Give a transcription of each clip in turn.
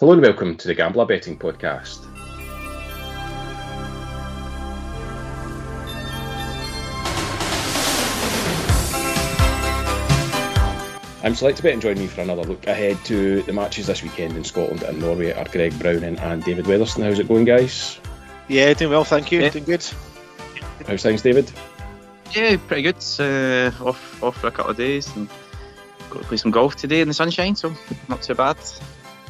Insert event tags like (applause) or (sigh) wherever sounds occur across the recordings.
Hello and welcome to the Gambler Betting Podcast. I'm Select Bet and join me for another look ahead to the matches this weekend in Scotland and Norway are Greg Browning and David Weatherston. How's it going, guys? Yeah, doing well, thank you. Yeah. Doing good. How's things, David? Yeah, pretty good. Uh, off off for a couple of days and got to play some golf today in the sunshine, so not too bad.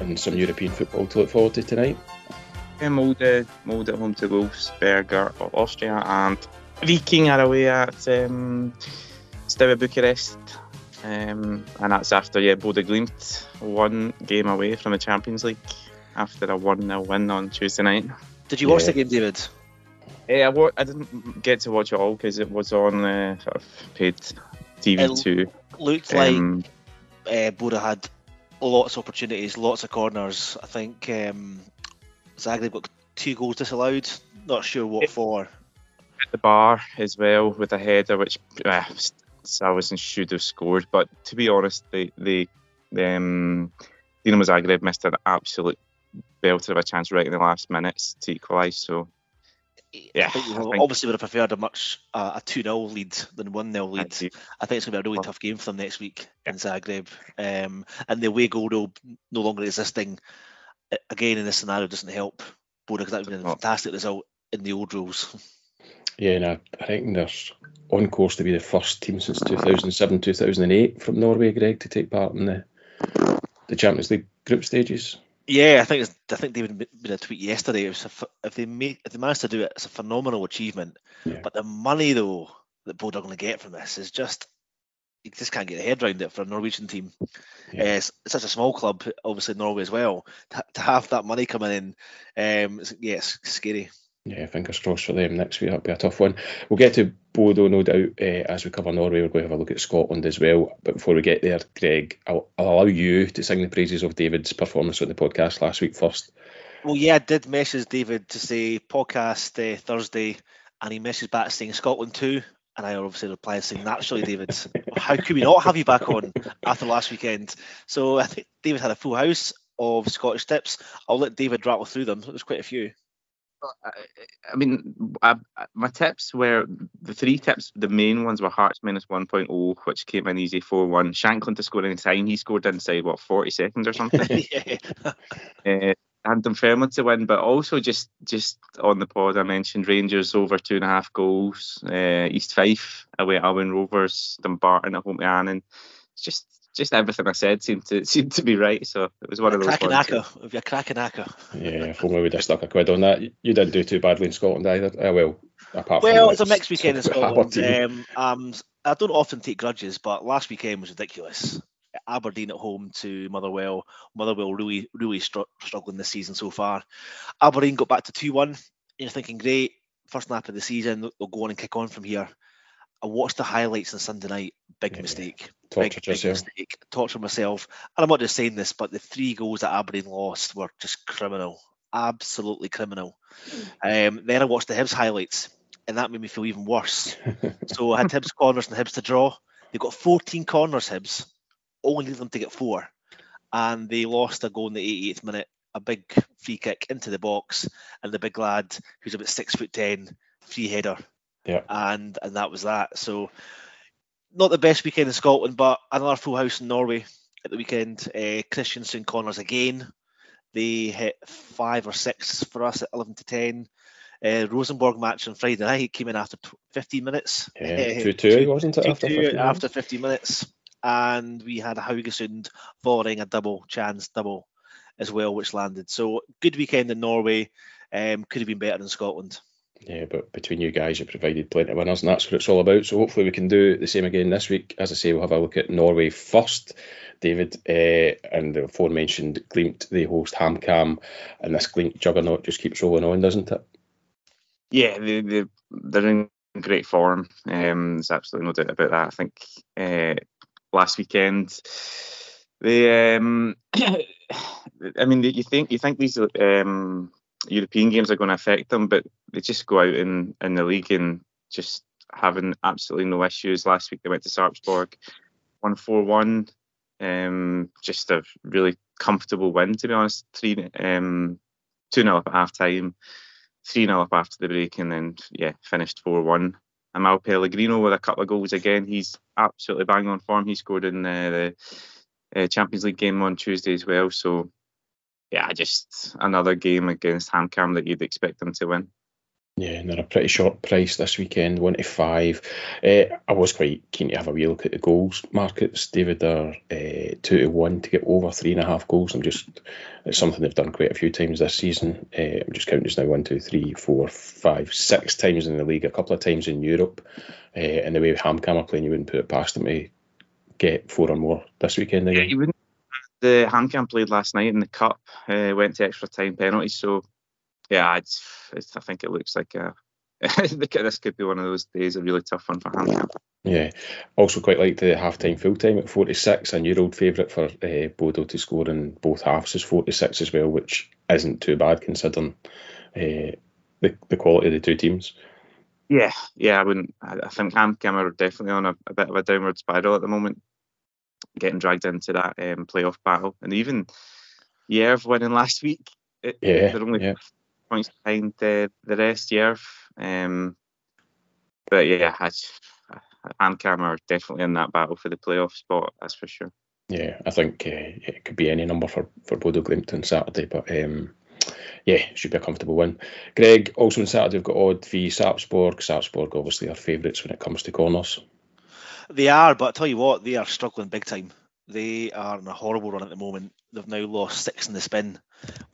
And some European football to look forward to tonight. Yeah, Molde, Molde at home to Wolfsberger of Austria and Viking are away at um, Steaua Bucharest. Um, and that's after yeah, Bode Glimt one game away from the Champions League after a 1 0 win on Tuesday night. Did you watch the game, David? Yeah, I, wa- I didn't get to watch it all because it was on uh, sort of paid TV2. It Looked like Um, uh, Boda had lots of opportunities, lots of corners. I think um, Zagreb got two goals disallowed. Not sure what for. at the bar as well with a header, which uh, Salvesen should have scored. But to be honest, they they um, Dinamo Zagreb missed an absolute belter of a chance right in the last minutes to equalise. So Yeah, I think you I know, think- obviously would have preferred a much uh, a two 0 lead than one 0 lead. actually, I think it's going to be a really Well- tough game for them next week in Zagreb. Um, and the away goal though no longer existing again in this scenario doesn't help Boda because that would have been a fantastic result in the old rules. Yeah, and I, I think they're on course to be the first team since 2007 2008 from Norway, Greg, to take part in the the Champions League group stages. Yeah, I think it's, I think David made a tweet yesterday. It was a, if they make if they manage to do it, it's a phenomenal achievement. Yeah. But the money though that Bode are going to get from this is just you just can't get a head around it for a Norwegian team. Yeah. Uh, it's, it's such a small club, obviously Norway as well. To, to have that money coming in, um, it's, yeah, it's scary. Yeah, fingers crossed for them next week. That'll be a tough one. We'll get to Bodo, no doubt, uh, as we cover Norway. We're going to have a look at Scotland as well. But before we get there, Greg, I'll, I'll allow you to sing the praises of David's performance on the podcast last week first. Well, yeah, I did message David to say podcast uh, Thursday, and he messaged back saying Scotland too. And I obviously replied saying, naturally, David, how could we not have you back on after last weekend? So I think David had a full house of Scottish tips. I'll let David rattle through them. There's quite a few. I, I mean, I, I- my tips were the three tips. The main ones were Hearts minus 1.0, which came in easy 4 1. Shankland to score any time. He scored inside, what, 40 seconds or something? (laughs) yeah. uh, (laughs) and Dunfermline to win, but also just just on the pod I mentioned Rangers over two and a half goals, uh, East Fife away at Albion Rovers, Dumbarton at home to Annan. It's just just everything I said seemed to (laughs) seemed to be right. So it was one of those Cracking ones. acca. If you're cracking acca. Yeah, if only we'd have stuck a quid on that. You didn't do too badly in Scotland either. Uh, well, apart Well, the it's a mixed weekend in (laughs) Scotland. Scotland. Um, um, I don't often take grudges, but last weekend was ridiculous. Aberdeen at home to Motherwell. Motherwell really, really str- struggling this season so far. Aberdeen got back to 2 1. You're thinking, great, first lap of the season, they'll go on and kick on from here. I watched the highlights on Sunday night. Big Yeah. mistake. Tortured big, big mistake. Tortured myself. And I'm not just saying this, but the three goals that Aberdeen lost were just criminal. Absolutely criminal. Um, then I watched the Hibs highlights, and that made me feel even worse. (laughs) so I had Hibs corners and Hibs to draw. They got 14 corners, Hibs. Only needed them to get four. And they lost a goal in the 88th minute, a big free kick into the box, and the big lad, who's about six foot ten, free header. Yeah. And and that was that. So not the best weekend in Scotland, but another full house in Norway at the weekend. Uh, Kristiansund corners again. They hit five or six for us at 11 to 10. Uh, Rosenborg match on Friday night came in after tw 15 minutes. Yeah, Eh, 2 2, wasn't it? After 2-2 15 after 50 minutes. And we had Haugesund following a double chance double as well, which landed. So good weekend in Norway. Um, could have been better in Scotland. Yeah, but between you guys, you provided plenty of winners, and that's what it's all about. So hopefully we can do the same again this week. As I say, we'll have a look at Norway first, David, uh, and the aforementioned Glimt, they host HamKam, and this Glimt juggernaut just keeps rolling on, doesn't it? Yeah, they, they, they're in great form. Um, there's absolutely no doubt about that. I think uh, last weekend, they, um, (coughs) I mean, you think you think these um, European games are going to affect them, but they just go out in, in the league and just having absolutely no issues. Last week they went to Sarpsborg, one four one. Um, just a really comfortable win to be honest. Three um, two 0 up at half time, three 0 up after the break, and then yeah finished four one. Amahl Pellegrino with a couple of goals again. He's absolutely bang on form. He scored in uh, the uh, Champions League game on Tuesday as well. So yeah, just another game against HamKam that you'd expect them to win. Yeah, and they're a pretty short price this weekend, one to five. Uh, I was quite keen to have a wee look at the goals markets. David, they're uh, two to one to get over three and a half goals. I'm just it's something they've done quite a few times this season. Uh, I'm just counting just now one, two, three, four, five, six times in the league, a couple of times in Europe. Uh, and the way HamKam are playing, you wouldn't put it past them to get four or more this weekend again. Yeah, you wouldn't. The HamKam played last night in the cup, uh, went to extra time penalties, so yeah, it's, it's, I think it looks like a, (laughs) this could be one of those days, a really tough one for HamKam. Yeah, also quite like the half time full time at 46, and your old favourite for uh, Bodo to score in both halves is 46 as well, which isn't too bad considering uh, the, the quality of the two teams. Yeah, yeah, I wouldn't. I, think HamKam are definitely on a, a, bit of a downward spiral at the moment, getting dragged into that um, playoff battle, and even Jerv winning last week. It, yeah, they're only yeah points behind the, the rest, Jerv. Um, but yeah, I, HamKam are definitely in that battle for the playoff spot, that's for sure. Yeah, I think uh, it could be any number for, for Bodo Glimt on Saturday, but um, yeah, should be a comfortable win. Greg, also on Saturday, we've got Odd v Sarpsborg. Sarpsborg, obviously, our favourites when it comes to corners. They are, but I tell you what, they are struggling big time. They are in a horrible run at the moment. They've now lost six in the spin,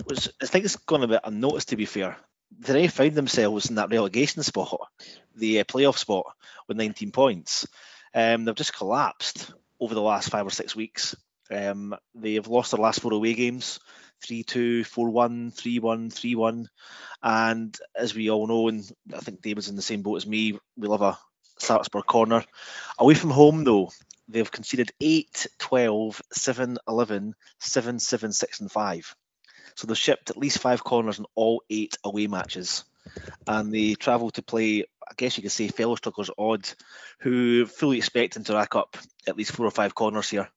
which I think is going to be unnoticed to be fair. They found themselves in that relegation spot, the uh, playoff spot, with 19 points. Um, they've just collapsed over the last five or six weeks. Um, they have lost their last four away games 3 2, 4 1, 3 1, 3 1. And as we all know, and I think David's in the same boat as me, we love a Sarpsborg corner. Away from home, though, they've conceded 8, 12, 7, 11, 7, 7, 6, and 5. So they've shipped at least five corners in all eight away matches. And they travel to play, I guess you could say, fellow strugglers Odd, who fully expecting to rack up at least four or five corners here,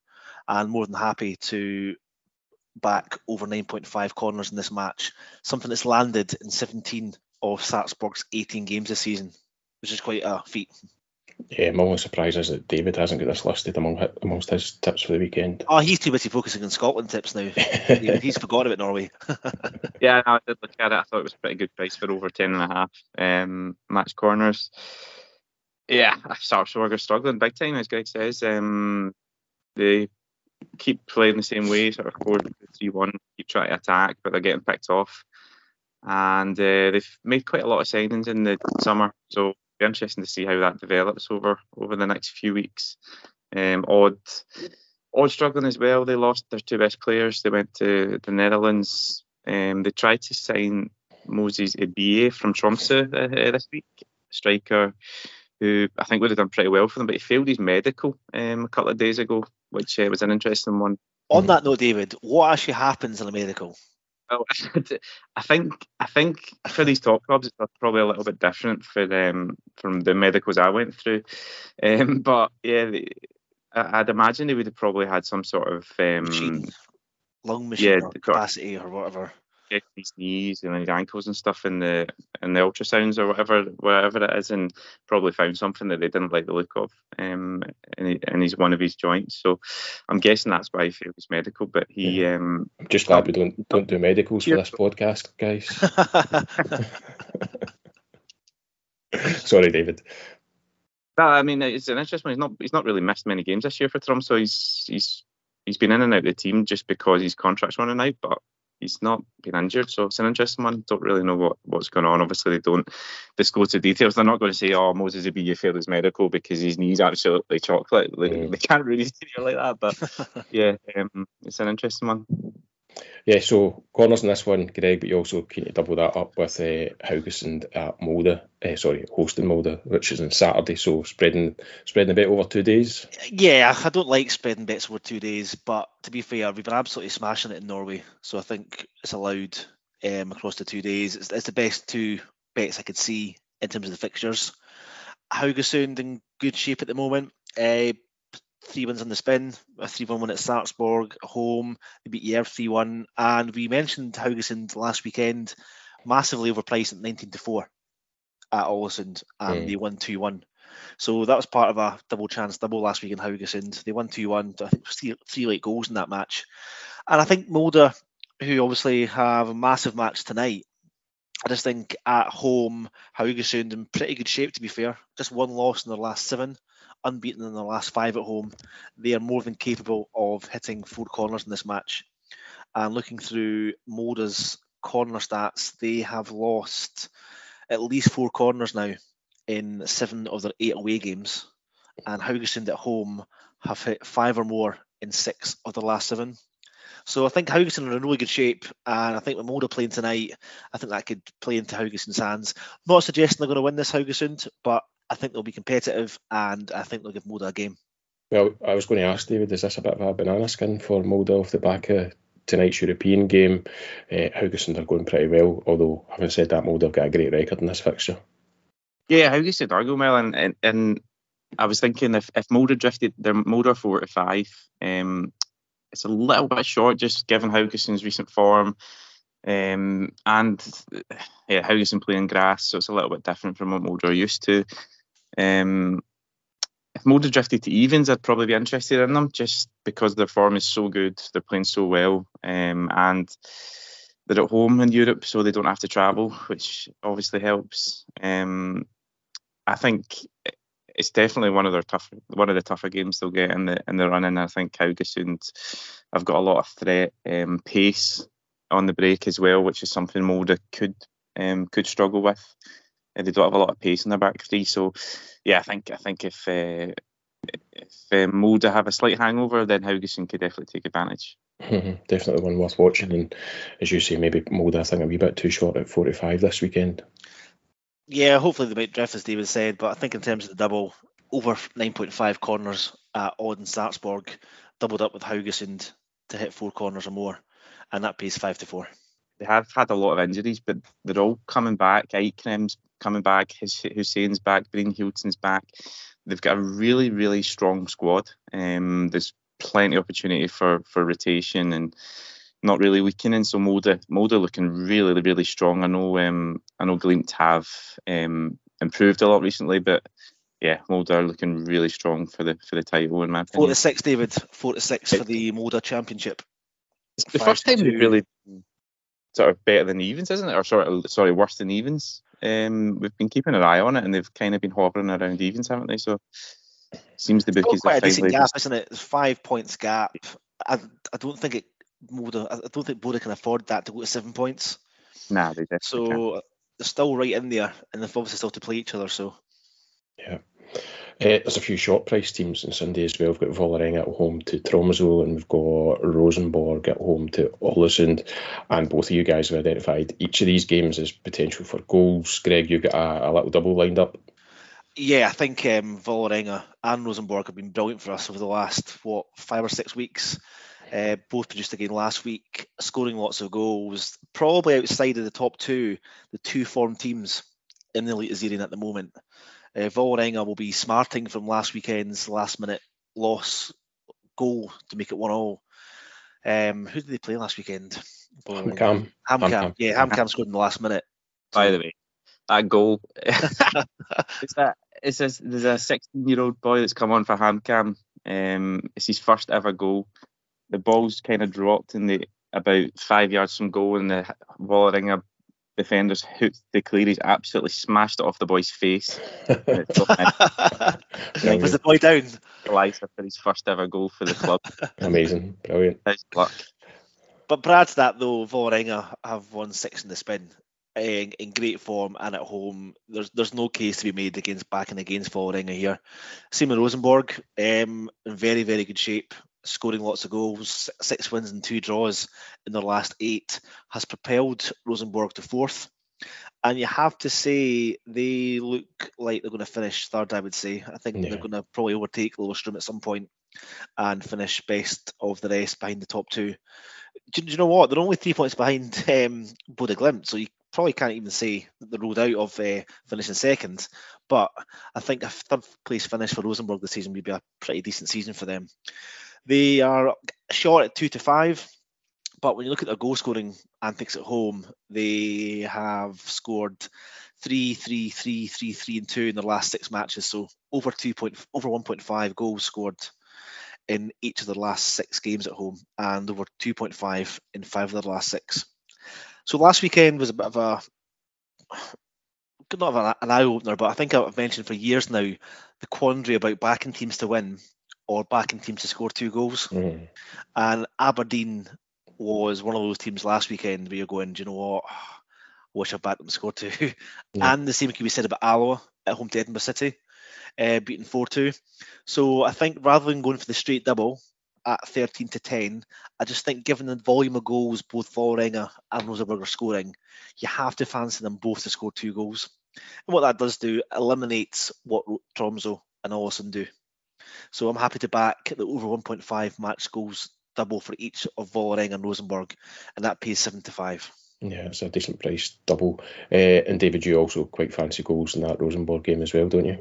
and more than happy to back over 9.5 corners in this match, something that's landed in 17 of Sarpsborg's 18 games this season, which is quite a feat. Yeah, my only surprise is that David hasn't got this listed among amongst his tips for the weekend. Oh, he's too busy focusing on Scotland tips now. (laughs) he's forgot about Norway. (laughs) yeah, no, I did look at it. I thought it was a pretty good price for over ten and a half um, match corners. Yeah, Sarpsborg are struggling big time, as Greg says. Um, they keep playing the same way, sort of 4 3 1, keep trying to attack, but they're getting picked off. And uh, they've made quite a lot of signings in the summer, so be interesting to see how that develops over over the next few weeks. Um, Odd, Odd struggling as well. They lost their two best players. They went to the Netherlands. Um, they tried to sign Moses Ebiye from Tromsø uh, this week, striker who I think would have done pretty well for them, but he failed his medical um, a couple of days ago, which uh, was an interesting one. On that note, David, what actually happens in a medical? Well, (laughs) I think I think for these top clubs, it's probably a little bit different for them from the medicals I went through. Um, (laughs) but yeah, I'd imagine they would have probably had some sort of um, machine, lung machine yeah, capacity or whatever his knees and his ankles and stuff in the in the ultrasounds or whatever whatever it is, and probably found something that they didn't like the look of um, in, in his one of his joints. So I'm guessing that's why he failed his medical. But he, yeah. um, I'm just glad we don't don't do medicals for this podcast, guys. (laughs) (laughs) Sorry, David. No, I mean it's an interesting one. He's not he's not really missed many games this year for Tromsø, so he's he's he's been in and out of the team just because his contract's running out. But he's not been injured, so it's an interesting one. Don't really know what, what's going on. Obviously, they don't disclose the details. They're not going to say, "Oh, Moses Ebiye failed his medical because his knees absolutely chocolate." They, mm. they can't really (laughs) say it like that, but (laughs) yeah, um, it's an interesting one. Yeah, so corners in this one, Greg, but you also keen to double that up with uh, Haugesund at Molde, uh, sorry, hosting Molde, which is on Saturday, so spreading spreading a bit over two days. Yeah, I don't like spreading bets over two days, but to be fair, we've been absolutely smashing it in Norway, so I think it's allowed um, across the two days. It's, it's the best two bets I could see in terms of the fixtures. Haugesund in good shape at the moment. Uh, three wins on the spin, a 3 1 win at Sarpsborg, home. They beat Jerv 3 1. And we mentioned Haugesund last weekend, massively overpriced at 19 to 4 at Ålesund, and mm. they won 2 1. So that was part of a double chance double last week in Haugesund. They won 2 1. I think three, three late goals in that match. And I think Molde, who obviously have a massive match tonight, I just think at home, Haugesund in pretty good shape, to be fair. Just one loss in their last seven, unbeaten in their last five at home. They are more than capable of hitting four corners in this match. And looking through Molde's corner stats, they have lost at least four corners now in seven of their eight away games. And Haugesund at home have hit five or more in six of the last seven. So I think Haugesund are in really good shape, and I think with Molde playing tonight, I think that could play into Haugesund's hands. Not suggesting they're going to win this Haugesund, but I think they'll be competitive, and I think they'll give Molde a game. Well, I was going to ask David, is this a bit of a banana skin for Molde off the back of tonight's European game? Uh, Haugesund are going pretty well, although having said that, Molde have got a great record in this fixture. Yeah, Haugesund are going well, and, and, and I was thinking if if Molde drifted, they're Molde four to five. Um, it's a little bit short, just given Haugesund's recent form. Um, and yeah, Haugesund playing grass, so it's a little bit different from what Molde are used to. Um, if Molde drifted to evens, I'd probably be interested in them just because their form is so good. They're playing so well, um, and they're at home in Europe, so they don't have to travel, which obviously helps. Um, I think it's definitely one of their tough, one of the tougher games they'll get in the in the running. I think Haugesund have got a lot of threat, um, pace on the break as well, which is something Molde could um, could struggle with. Uh, they don't have a lot of pace in their back three, so yeah, I think I think if uh, if uh, Molde have a slight hangover, then Haugesund could definitely take advantage. Mm-hmm. Definitely one worth watching, and as you say, maybe Molde I think a wee bit too short at 45 this weekend. Yeah, hopefully they might drift as David said, but I think in terms of the double, over 9.5 corners at Odd and Sarpsborg, doubled up with Haugesund to hit four corners or more, and that pays five to four. They have had a lot of injuries, but they're all coming back. Eikrem's coming back, Hussain's back, Brynhildsen's back. They've got a really, really strong squad. Um, there's plenty of opportunity for for rotation and not really weakening. So Molde, Molde looking really, really strong. I know, um, I know Glimt have um, improved a lot recently, but yeah, Molde are looking really strong for the for the title in my opinion. Four to six, David. Four to six for the Molde Championship. It's the first time they've really sort of better than evens, isn't it? Or sort of sorry, worse than evens. Um, we've been keeping an eye on it, and they've kind of been hovering around evens, haven't they? So seems the bookies quite a decent gap, isn't it? It's five points gap. I, I don't think it Molde, I don't think Bode can afford that to go to seven points. Nah, they definitely So can. they're still right in there, and they've obviously still to play each other. So yeah. Uh, there's a few short price teams on Sunday as well. We've got Vålerenga at home to Tromsø and we've got Rosenborg at home to Ålesund. And both of you guys have identified each of these games as potential for goals. Greg, you've got a, a little double lined up. Yeah, I think um, and Rosenborg have been brilliant for us over the last, what, five or six weeks. Uh, both produced again last week, scoring lots of goals. Probably outside of the top two, the two form teams in the Eliteserien at the moment. Uh, Vålerenga will be smarting from last weekend's last minute loss goal to make it one all. Um, who did they play last weekend? HamKam. HamKam. Yeah, HamKam scored in the last minute. By the way, that goal. (laughs) it's that it's a, there's a 16 year old boy that's come on for HamKam. Um, it's his first ever goal the ball's kind of dropped in the about five yards from goal, and the Vålerenga defenders hooked the clear. He's absolutely smashed it off the boy's face. (laughs) (laughs) Was the boy down? Eliza for his first ever goal for the club. (laughs) Amazing, brilliant. Nice luck. But prior to that, though, Vålerenga have won six in the spin. In, in, great form and at home, there's there's no case to be made against backing against Vålerenga here. Same with Rosenborg, um, in very very good shape scoring lots of goals, six wins and two draws in their last eight, has propelled Rosenborg to fourth. And you have to say they look like they're going to finish third. I would say. I think yeah. they're going to probably overtake Lillestrøm at some point and finish best of the rest behind the top two. Do, do you know what? They're only three points behind um, Bode Glimt, so you probably can't even say that they're ruled out of uh, finishing second, but I think a third place finish for Rosenborg this season would be a pretty decent season for them. They are short at two to five, but when you look at their goal scoring antics at home, they have scored three, three, three, three, three, and two in their last six matches. So over two point over 1.5 goals scored in each of their last six games at home, and over 2.5 in five of their last six. So last weekend was a bit of a not an eye opener, but I think I've mentioned for years now the quandary about backing teams to win or backing teams to score two goals. Mm. And Aberdeen was one of those teams last weekend where you're going, do you know what? I wish I backed them to score two. (laughs) Yeah. And the same can be said about Alloa at home to Edinburgh City, uh, beating 4 2. So I think rather than going for the straight double at 13 to 10, I just think given the volume of goals both Vålerenga and Rosenborg are scoring, you have to fancy them both to score two goals. And what that does do eliminates what Tromsø and Ålesund do. So I'm happy to back the over 1.5 match goals double for each of Vålerenga and Rosenborg, and that pays seven to five. Yeah, it's a decent price double. Uh, and David, you also quite fancy goals in that Rosenborg game as well, don't you?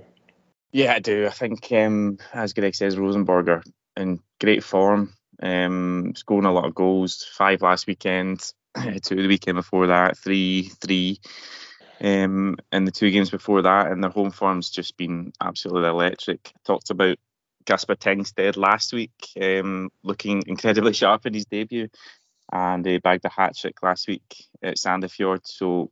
Yeah, I do. I think, um, as Greg says, Rosenborg are in great form, um, scoring a lot of goals. Five last weekend, (coughs) two the weekend before that, three, three. Um, and the two games before that, and their home form's just been absolutely electric. Talked about Casper Tengstedt last week, um, looking incredibly (laughs) sharp in his debut, and he bagged a hat trick last week at Sandefjord. So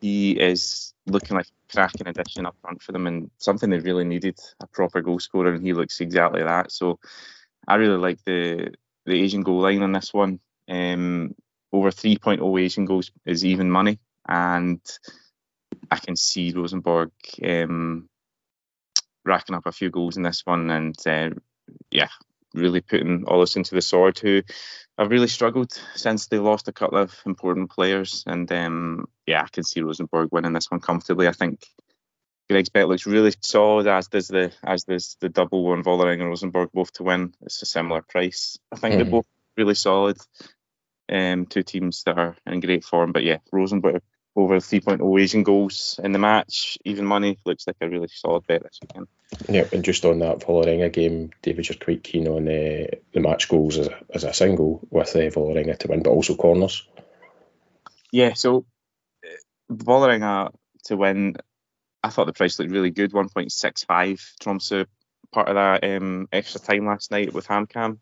he is looking like a cracking addition up front for them, and something they really needed a proper goal scorer, and he looks exactly that. So I really like the the Asian goal line on this one. Um, over 3.0 Asian goals is even money, and I can see Rosenborg um, racking up a few goals in this one, and uh, yeah, really putting all this into the sword. Who have really struggled since they lost a couple of important players, and um, yeah, I can see Rosenborg winning this one comfortably. I think Greg's bet looks really solid, as does the as does the double one Vålerenga and Rosenborg both to win. It's a similar price. I think Mhm. they're both really solid. Um, two teams that are in great form, but yeah, Rosenborg over 3.0 Asian goals in the match, even money looks like a really solid bet this weekend. Yeah, and just on that Vålerenga game, David, you're quite keen on uh, the match goals as a, as a single with uh, Vålerenga to win, but also corners. Yeah, so uh, to win, I thought the price looked really good, 1.65. Tromsø part of that um, extra time last night with HamKam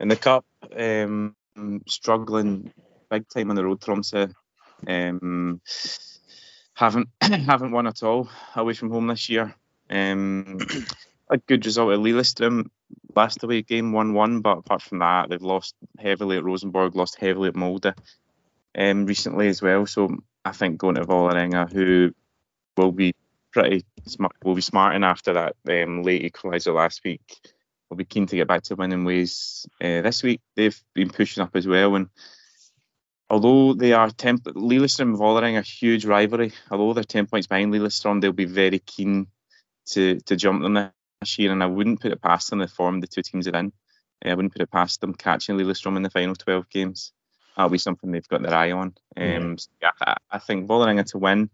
in the cup, um, struggling big time on the road. Tromsø um, haven't (clears throat) haven't won at all away from home this year. Um, a good result at Lillestrøm last away game 1-1, but apart from that, they've lost heavily at Rosenborg, lost heavily at Molde um, recently as well. So I think going to Vålerenga, who will be pretty smart, will be smarting after that um, late equaliser last week. Will be keen to get back to winning ways uh, this week. They've been pushing up as well, and although they are temp- Lillestrøm and Vålerenga a huge rivalry. Although they're ten points behind Lillestrøm, they'll be very keen to to jump them this year, and I wouldn't put it past them the form the two teams are in. Uh, I wouldn't put it past them catching Lillestrøm in the final 12 games. That'll be something they've got their eye on. Um, so yeah, I, I think Vålerenga to win,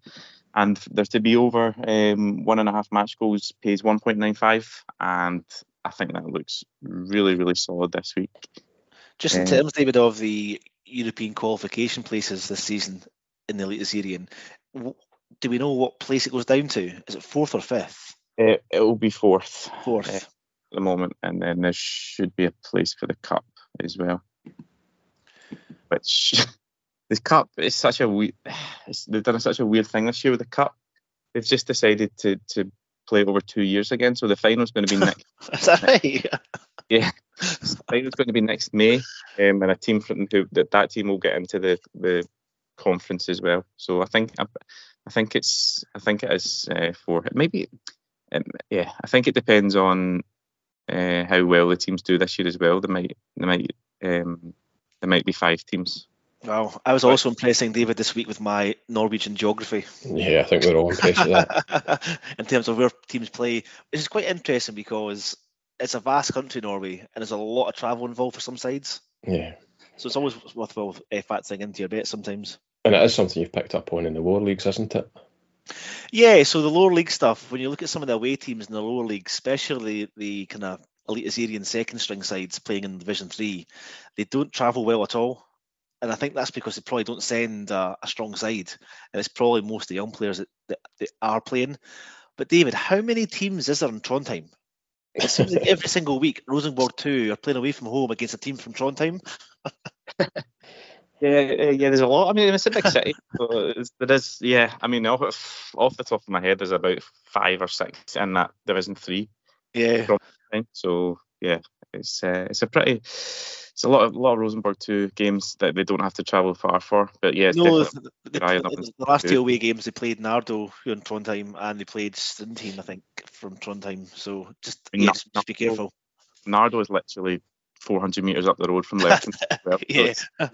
and there to be over um, one and a half match goals pays 1.95, and I think that looks really really solid this week. Just in Um, terms, David, of the European qualification places this season in the Eliteserien, w- do we know what place it goes down to? Is it fourth or fifth? It, it will be fourth. Fourth. Uh, at the moment, and then there should be a place for the cup as well. Which (laughs) the cup is such a weird. (sighs) They've done such a weird thing this year with the cup. They've just decided to to play over two years again. So the final's going to be next. (laughs) Is that right? yeah, the final's going to be next May, um, and a team from who that that team will get into the the conference as well. So I think I, I think it's I think it is uh, for maybe. Um, yeah, I think it depends on uh, how well the teams do this year as well. There might there might um, there might be five teams. Wow. I was also impressing David this week with my Norwegian geography. Yeah, I think we're all impressed with that. (laughs) in terms of where teams play, which is quite interesting because it's a vast country, Norway, and there's a lot of travel involved for some sides. Yeah. So it's always worthwhile uh, factoring into your bet sometimes. And it is something you've picked up on in the lower leagues, isn't it? Yeah, so the lower league stuff, when you look at some of the away teams in the lower league, especially the kind of Eliteserien second string sides playing in Division 3, they don't travel well at all. And I think that's because they probably don't send a strong side. And it's probably most of the young players that, that, that are playing. But David, how many teams is there in Trondheim? It seems like every (laughs) single week, Rosenborg 2 are playing away from home against a team from Trondheim. (laughs) Yeah, uh, yeah, there's a lot. I mean, it's a big city. (laughs) so there is, yeah. I mean, off, off the top of my head, there's about five or six in that Division Three. Yeah. So yeah, it's uh, it's a pretty, it's a lot of lot of Rosenborg two games that they don't have to travel far for. But yeah, no, the, the, the, the, last two away games they played Nardo here in Trondheim and they played Team, I think, from Trondheim. So just, yeah, just be careful. Nardo is literally 400 meters up the road from left. (laughs) yeah. (laughs)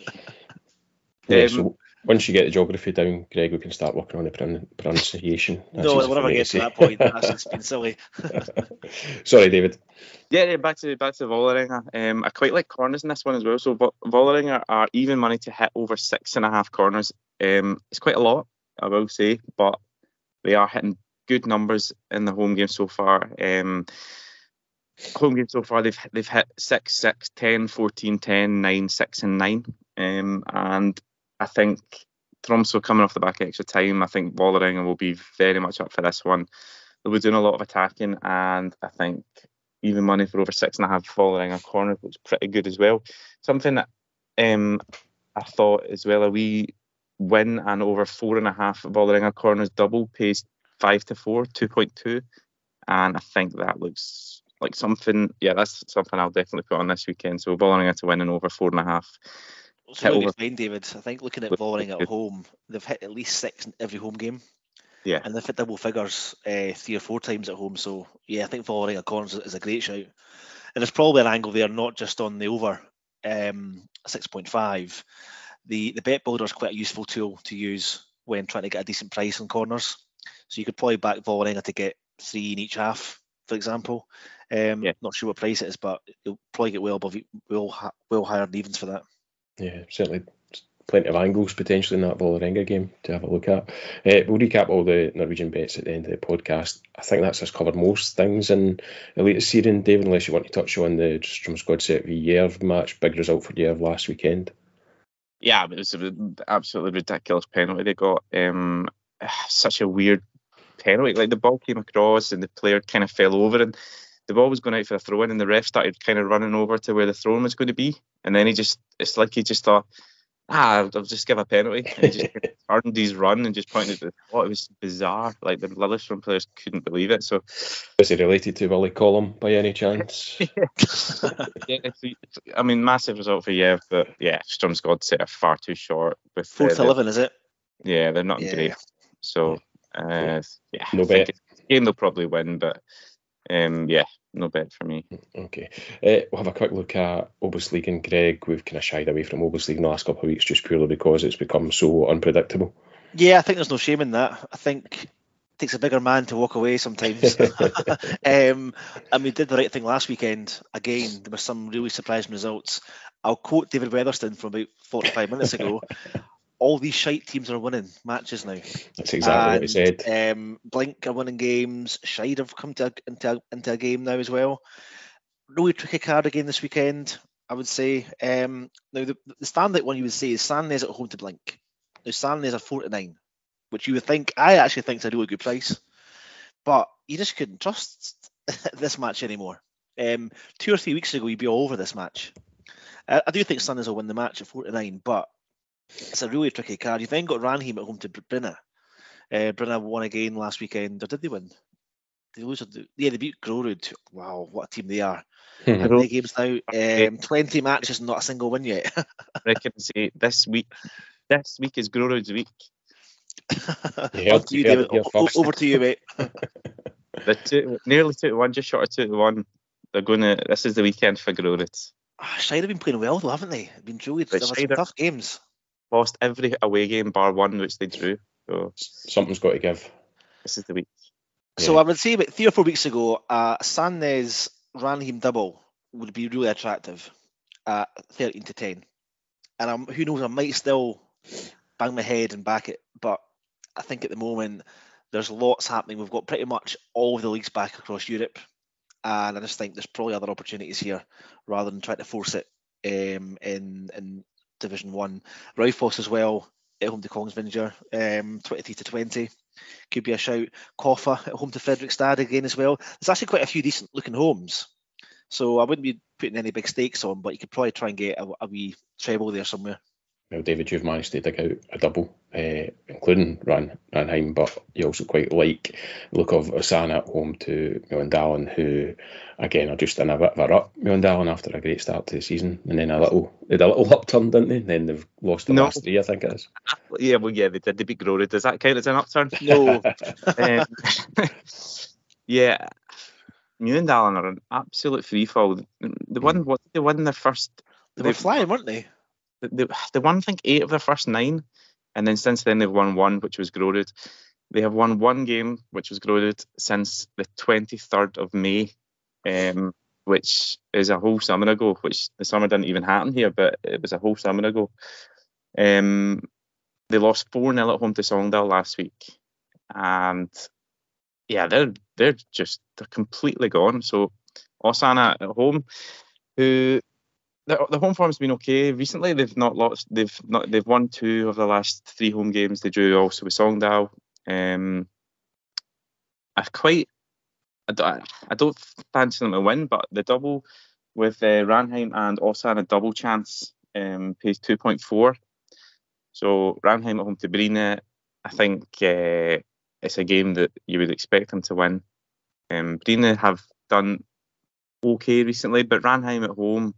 Yeah, um, so once you get the geography down, Greg, we can start working on the pronunciation. no, we'll never get to that point. (laughs) That's just been silly. (laughs) Sorry, David. Yeah, yeah, back to back to Vålerenga. Um, I quite like corners in this one as well. So Vålerenga are even money to hit over six and a half corners. Um, it's quite a lot, I will say, but they are hitting good numbers in the home game so far. Um, home game so far, they've they've hit 6, 6, 10, 14, 10, 9, 6, and 9. Um, and I think Tromsø coming off the back extra time, I think Vålerenga will be very much up for this one. They'll be doing a lot of attacking, and I think even money for over six and a half Vålerenga corner looks pretty good as well. Something that um, I thought as well, a wee win and over four and a half Vålerenga corners double pays five to four, 2.2. And I think that looks like something, yeah, that's something I'll definitely put on this weekend. So Vålerenga to win and over four and a half. Really fine, David. I think looking at Vålerenga at home, they've hit at least six in every home game. Yeah. And they've hit double figures uh, three or four times at home. So, yeah, I think Vålerenga corners is a great shout. And there's probably an angle there, not just on the over um, 6.5. The, the bet builder is quite a useful tool to use when trying to get a decent price on corners. So you could probably back Vålerenga to get three in each half, for example. Um, yeah. Not sure what price it is, but you'll probably get well above well, well higher than evens for that. Yeah, certainly plenty of angles potentially in that Vålerenga game to have a look at. Uh, we'll recap all the Norwegian bets at the end of the podcast. I think that's us covered most things in Eliteserien, David, unless you want to touch on the Strømsgodset v Jerv match. Big result for Jerv last weekend. Yeah, it was an absolutely ridiculous penalty they got. Um, (sighs) such a weird penalty. Like the ball came across and the player kind of fell over and the ball was going out for a throw in, and the ref started kind of running over to where the throw in was going to be, and then he just it's like he just thought, ah, I'll just give a penalty. And he just (laughs) turned his run and just pointed at the It was bizarre. Like the Lillestrøm players couldn't believe it. So is he related to Willie Collum by any chance? (laughs) yeah, it's, it's, I mean, massive result for Jerv, but yeah, Strømsgodset are far too short. With four to eleven, is it? Yeah, they're not yeah. great. So uh, yeah, no bet. Game they'll probably win, but um, yeah, no bet for me. Okay. Uh, we'll have a quick look at Obos and Greg. We've kind of shied away from Obos in the last couple of weeks just purely because it's become so unpredictable. Yeah, I think there's no shame in that. I think it takes a bigger man to walk away sometimes. (laughs) um, and we did the right thing last weekend. Again, there were some really surprising results. I'll quote David Weatherston from about 45 minutes ago all these shite teams are winning matches now. That's exactly and, what he said. Um, Blink are winning games. Skeid have come to, into, into a game now as well. Really tricky card again this weekend, I would say. Um, now, the, the standout one you would say is Sandnes at home to Blink. Now, Sandnes are 4 to 9, which you would think, I actually think is a really good price. But you just couldn't trust (laughs) this match anymore. Um, two or three weeks ago, you'd be all over this match. I, I do think Sandnes will win the match at 4 to 9, but it's a really tricky card. You've then got Ranheim at home to Bryne. Uh, Bryne won again last weekend, or did they win? They lose. Yeah, they beat Grorud. Wow, what a team they are! How many games now? (laughs) Um, Twenty matches, not a single win yet. (laughs) I can say this week. This week is Grorud's week. (laughs) over, to you, David. over to you, mate. the two, nearly two to one, just short of two to one. They're going to. This is the weekend for Grorud. Ah, Shire have been playing well though, haven't they? Been really tough games lost every away game bar one which they drew. So something's got to give. This is the week. So yeah. I would say about three or four weeks ago, uh, Sandnes Ranheim double would be really attractive at 13 to 10. And um, who knows, I might still bang my head and back it. But I think at the moment there's lots happening. We've got pretty much all of the leagues back across Europe, and I just think there's probably other opportunities here rather than trying to force it um, in in Division One. Raufoss as well at home to Kongsvinger, um, 23 to 20. Could be a shout. Koffa at home to Fredrikstad again as well. There's actually quite a few decent looking homes. So I wouldn't be putting any big stakes on, but you could probably try and get a, a wee treble there somewhere. Well, David, you've managed to dig out a double, uh, including Ran, Ranheim, but you also quite like look of Åsane at home to Mjøndalen, who, again, are just in a bit of a rut, Mjøndalen, after a great start to the season, and then a little, they had a little upturn, didn't they? And then they've lost the no. last three, I think it is. (laughs) Yeah, well, yeah, they did. They beat Grorud. Does that count as an upturn? (laughs) No. um, (laughs) yeah, Mjøndalen are an absolute free fall. They won, what did they win their first? They were flying, weren't they? They, they won I think eight of their first nine, and then since then they've won one, which was Grorud. They have won one game, which was Grorud, since the 23rd of May, um, which is a whole summer ago. Which the summer didn't even happen here, but it was a whole summer ago. Um, they lost four 0 at home to Sogndal last week, and yeah, they're they're just they're completely gone. So Åsane at home, who the, the home form's been okay recently. They've not lost. They've not. They've won two of the last three home games. They drew also with Sogndal. Um, I quite. I don't, I don't fancy them to win, but the double with uh, Ranheim and a double chance um, pays 2.4. So Ranheim at home to Bryne, I think uh, it's a game that you would expect them to win. Um, Bryne have done okay recently, but Ranheim at home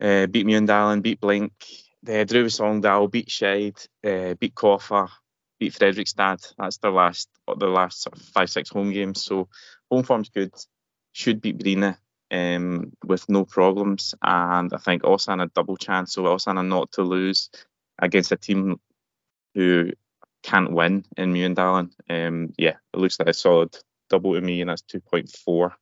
uh, beat Mjøndalen, beat Blink, they drew with Sogndal, beat Skeid, uh, beat Koffa, beat Fredrikstad. That's their last their last sort of five six home games. So home form's good. Should beat Bryne um, with no problems, and I think Åsane a double chance. So Åsane not to lose against a team who can't win in Mjøndalen. Um, yeah, it looks like a solid double to me, and that's two point four.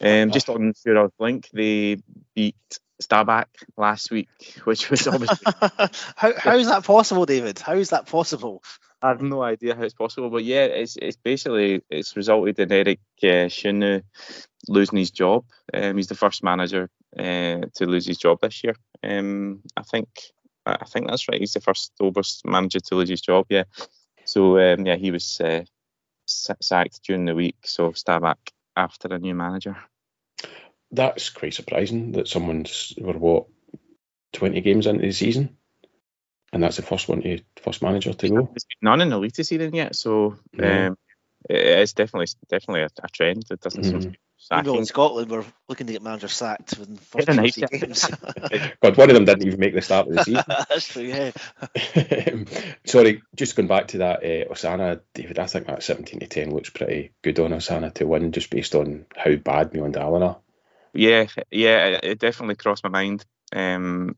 Um, just on Furov Blink, they beat Stabæk last week, (laughs) which was obviously. (laughs) how, how is that possible, David? How is that possible? I have no idea how it's possible, but yeah, it's it's basically it's resulted in Erik uh, Skyne losing his job. Um, he's the first manager uh, to lose his job this year. Um, I think I think that's right. He's the first Obos manager to lose his job. Yeah. So um, yeah, he was uh, sacked during the week. So Stabæk after a new manager that's quite surprising that someone's were what twenty games into the season, and that's the first one to first manager to go. none in the league season yet, so um, it's definitely definitely a, a trend. It doesn't mm-hmm. seem. Even in Scotland, we're looking to get manager sacked within first two nice games. (laughs) God, one of them didn't even make the start of the season. (laughs) That's true, yeah. (laughs) Sorry, just going back to that uh, Åsane, David. I think that seventeen to ten looks pretty good on Åsane to win, just based on how bad Mjøndalen are yeah, yeah, it definitely crossed my mind. Um,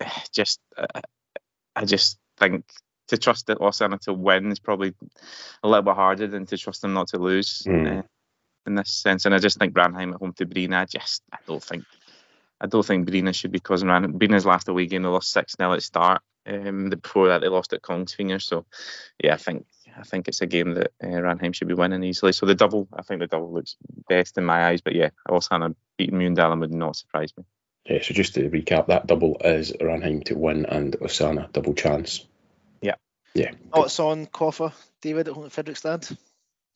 (sighs) just, uh, I just think to trust that Åsane to win is probably a little bit harder than to trust them not to lose mm. uh, in this sense. And I just think Ranheim at home to Bryne, I just, I don't think, I don't think Bryne should be causing Ranheim. Bryne's last away game, they lost 6 0 at start. Um, before that, they lost at Kongsvinger. So, yeah, I think I think it's a game that uh, Ranheim should be winning easily. So the double, I think the double looks best in my eyes. But yeah, Åsane beating Mjøndalen would not surprise me. Yeah, so just to recap, that double is Ranheim to win and Åsane double chance. Yeah. Yeah. Thoughts on Koffa, David, at home at Fredrikstad? Do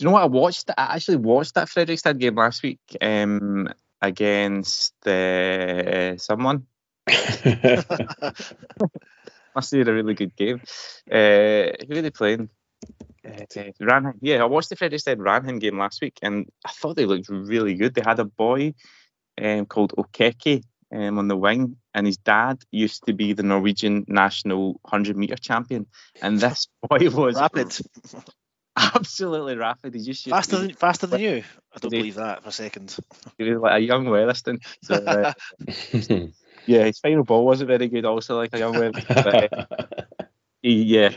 you know what I watched? I actually watched that Fredrikstad game last week um, against uh, someone. (laughs) Must have been a really good game. Uh, who are they playing? Uh, Ranheim. Yeah, I watched the Fredrikstad Ranheim game last week, and I thought they looked really good. They had a boy um, called Okeke um, on the wing, and his dad used to be the Norwegian national 100 meter champion, and this (laughs) boy was rapid, (laughs) absolutely rapid. He just faster than faster than you. I don't believe that for a second. He was like a young Welliston. So, uh, (laughs) yeah, his final ball wasn't very good. Also, like a young Welliston. But, uh, (laughs) he, yeah,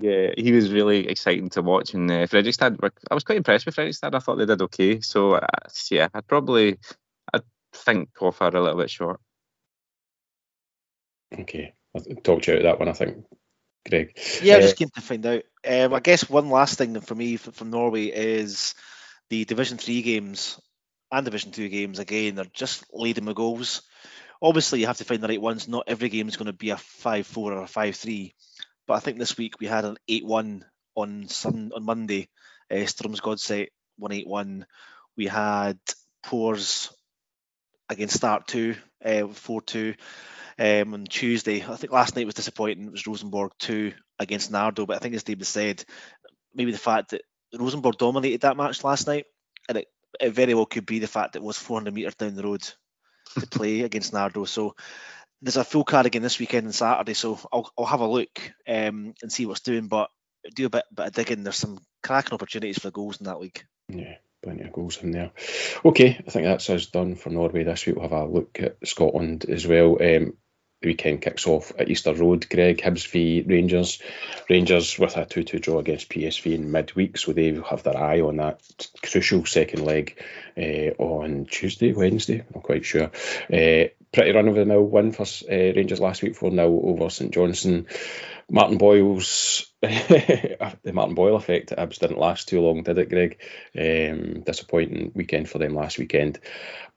yeah, he was really exciting to watch. And uh, Fredrikstad, I was quite impressed with Fredrikstad. I thought they did okay. So uh, yeah, I'd probably, I think Koffa a little bit short. Okay, I talked to you about that one. I think Greg. Yeah, uh, I'm just keen to find out. Um, I guess one last thing for me from Norway is the Division Three games and Division Two games. Again, they're just leading with goals. Obviously, you have to find the right ones. Not every game is going to be a five-four or a five-three. But I think this week we had an eight-one on Sun on Monday. Uh, Strømsgodset one eight-one. We had Poors against Start two, uh, four two. Um, on Tuesday, I think last night was disappointing. It was Rosenborg two against Nardo, but I think as David said, maybe the fact that Rosenborg dominated that match last night, and it, it very well could be the fact that it was 400 metres down the road to play (laughs) against Nardo. So there's a full card again this weekend and Saturday, so I'll, I'll have a look um, and see what's doing. But do a bit, bit of digging. There's some cracking opportunities for goals in that league. Yeah, plenty of goals in there. Okay, I think that's us done for Norway this week. We'll have a look at Scotland as well. Um, the weekend kicks off at Easter Road. Greg Hibs v Rangers. Rangers with a 2 2 draw against PSV in midweek, so they have their eye on that crucial second leg uh, on Tuesday, Wednesday, I'm quite sure. Uh, pretty run of the mill win for uh, Rangers last week, 4 0 over St Johnstone. Martin Boyle's (laughs) the Martin Boyle effect at Hibs didn't last too long, did it, Greg? Um, disappointing weekend for them last weekend.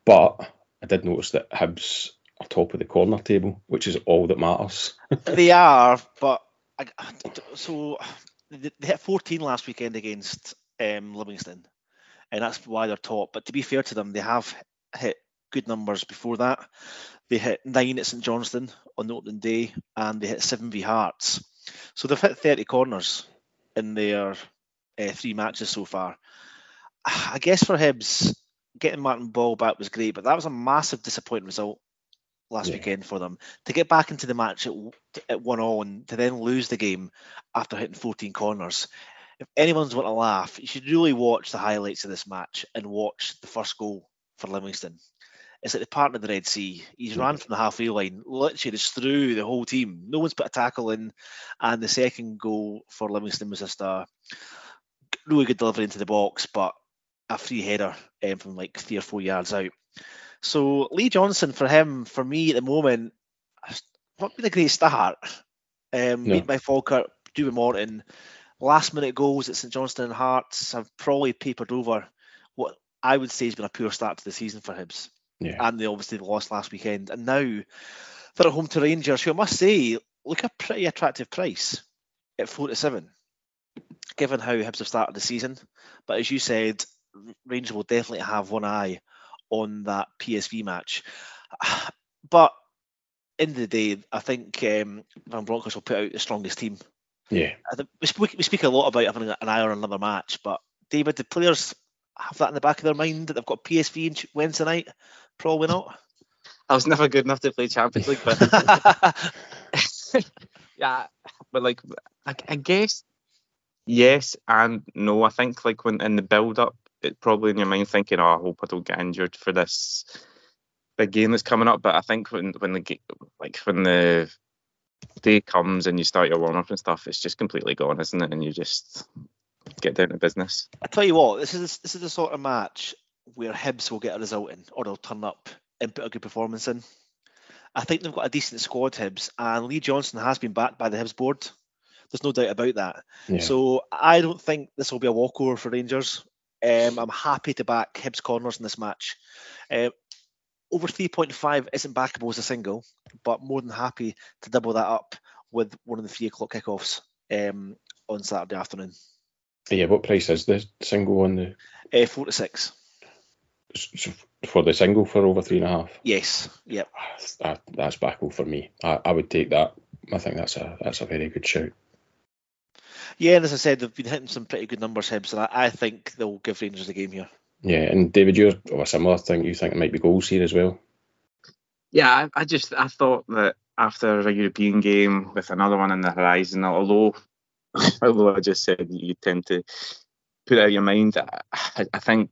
But I did notice that are top of the corner table, which is all that matters. (laughs) they are, but I, so they hit 14 last weekend against um, Livingston, and that's why they're top. But to be fair to them, they have hit good numbers before that. They hit nine at St Johnstone on the opening day, and they hit seven v Hearts. So they've hit 30 corners in their uh, three matches so far. (sighs) I guess for Hibs, getting Martin Boyle back was great, but that was a massive disappointing result last yeah. weekend for them to get back into the match at, at one all and to then lose the game after hitting 14 corners. If anyone's want to laugh, you should really watch the highlights of this match and watch the first goal for Livingston. It's like the part of the Red Sea. He's ran from the halfway line, literally just through the whole team. No one's put a tackle in, and the second goal for Livingston was just a really good delivery into the box, but a free header um, from like three or four yards out. So Lee Johnson for him, for me at the moment, not been a great start. Um, no. Made by Falkirk, Dewey Morton, last minute goals at St Johnstone and Hearts have probably papered over what I would say has been a poor start to the season for Hibs. Yeah. And they obviously lost last weekend. And now they're at home to Rangers, who I must say look a pretty attractive price at four to seven, given how Hibs have started the season. But as you said, Rangers will definitely have one eye on that PSV match. But in the day, I think um, Van Bronckhorst will put out the strongest team. Yeah. We speak, we speak a lot about having an eye on another match, but David, the players have that in the back of their mind that they've got PSV Wednesday night? Probably not. I was never good enough to play Champions League, but (laughs) (laughs) yeah, but like I, I guess yes and no. I think like when in the build up it probably in your mind thinking, "Oh, I hope I don't get injured for this big game that's coming up." But I think when when the like when the day comes and you start your warm up and stuff, it's just completely gone, isn't it? And you just get down to business. I tell you what, this is this is the sort of match where Hibs will get a result in, or they'll turn up and put a good performance in. I think they've got a decent squad, Hibs, and Lee Johnson has been backed by the Hibs board. There's no doubt about that. Yeah. So I don't think this will be a walkover for Rangers. Um, I'm happy to back Hibs corners in this match. Uh, over 3.5 isn't backable as a single, but more than happy to double that up with one of the three o'clock kickoffs um, on Saturday afternoon. Yeah, what price is the single on the? Uh, four to six. So for the single for over three and a half. Yes. Yep. That, that's backable for me. I, I would take that. I think that's a that's a very good shout. Yeah, and as I said, they've been hitting some pretty good numbers, Hibs, and I, I think they'll give Rangers a game here. Yeah, and David, you're of a similar thing. You think it might be goals here as well? Yeah, I, I just I thought that after a European game with another one in the horizon, although (laughs) although I just said you tend to put out your mind, I, I think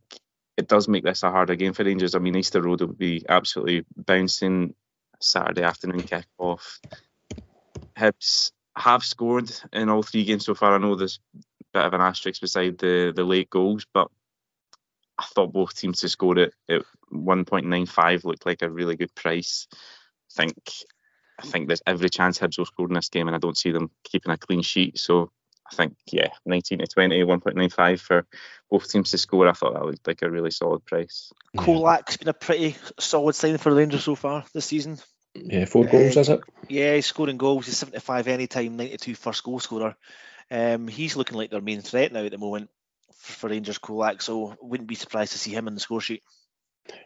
it does make this a harder game for Rangers. I mean, Easter Road will be absolutely bouncing Saturday afternoon kick off. Hibs have scored in all three games so far. I know there's a bit of an asterisk beside the, the late goals, but I thought both teams to score it at 1.95 looked like a really good price. I think I think there's every chance Hibs will score in this game, and I don't see them keeping a clean sheet. So I think, yeah, 19 to 20, 1.95 for both teams to score. I thought that looked like a really solid price. Colak's been a pretty solid signing for Rangers so far this season. Yeah, four goals, uh, is it? Yeah, he's scoring goals. He's 75 anytime, 92 first goal scorer. Um, he's looking like their main threat now at the moment for, for Rangers Colak, so wouldn't be surprised to see him in the score sheet.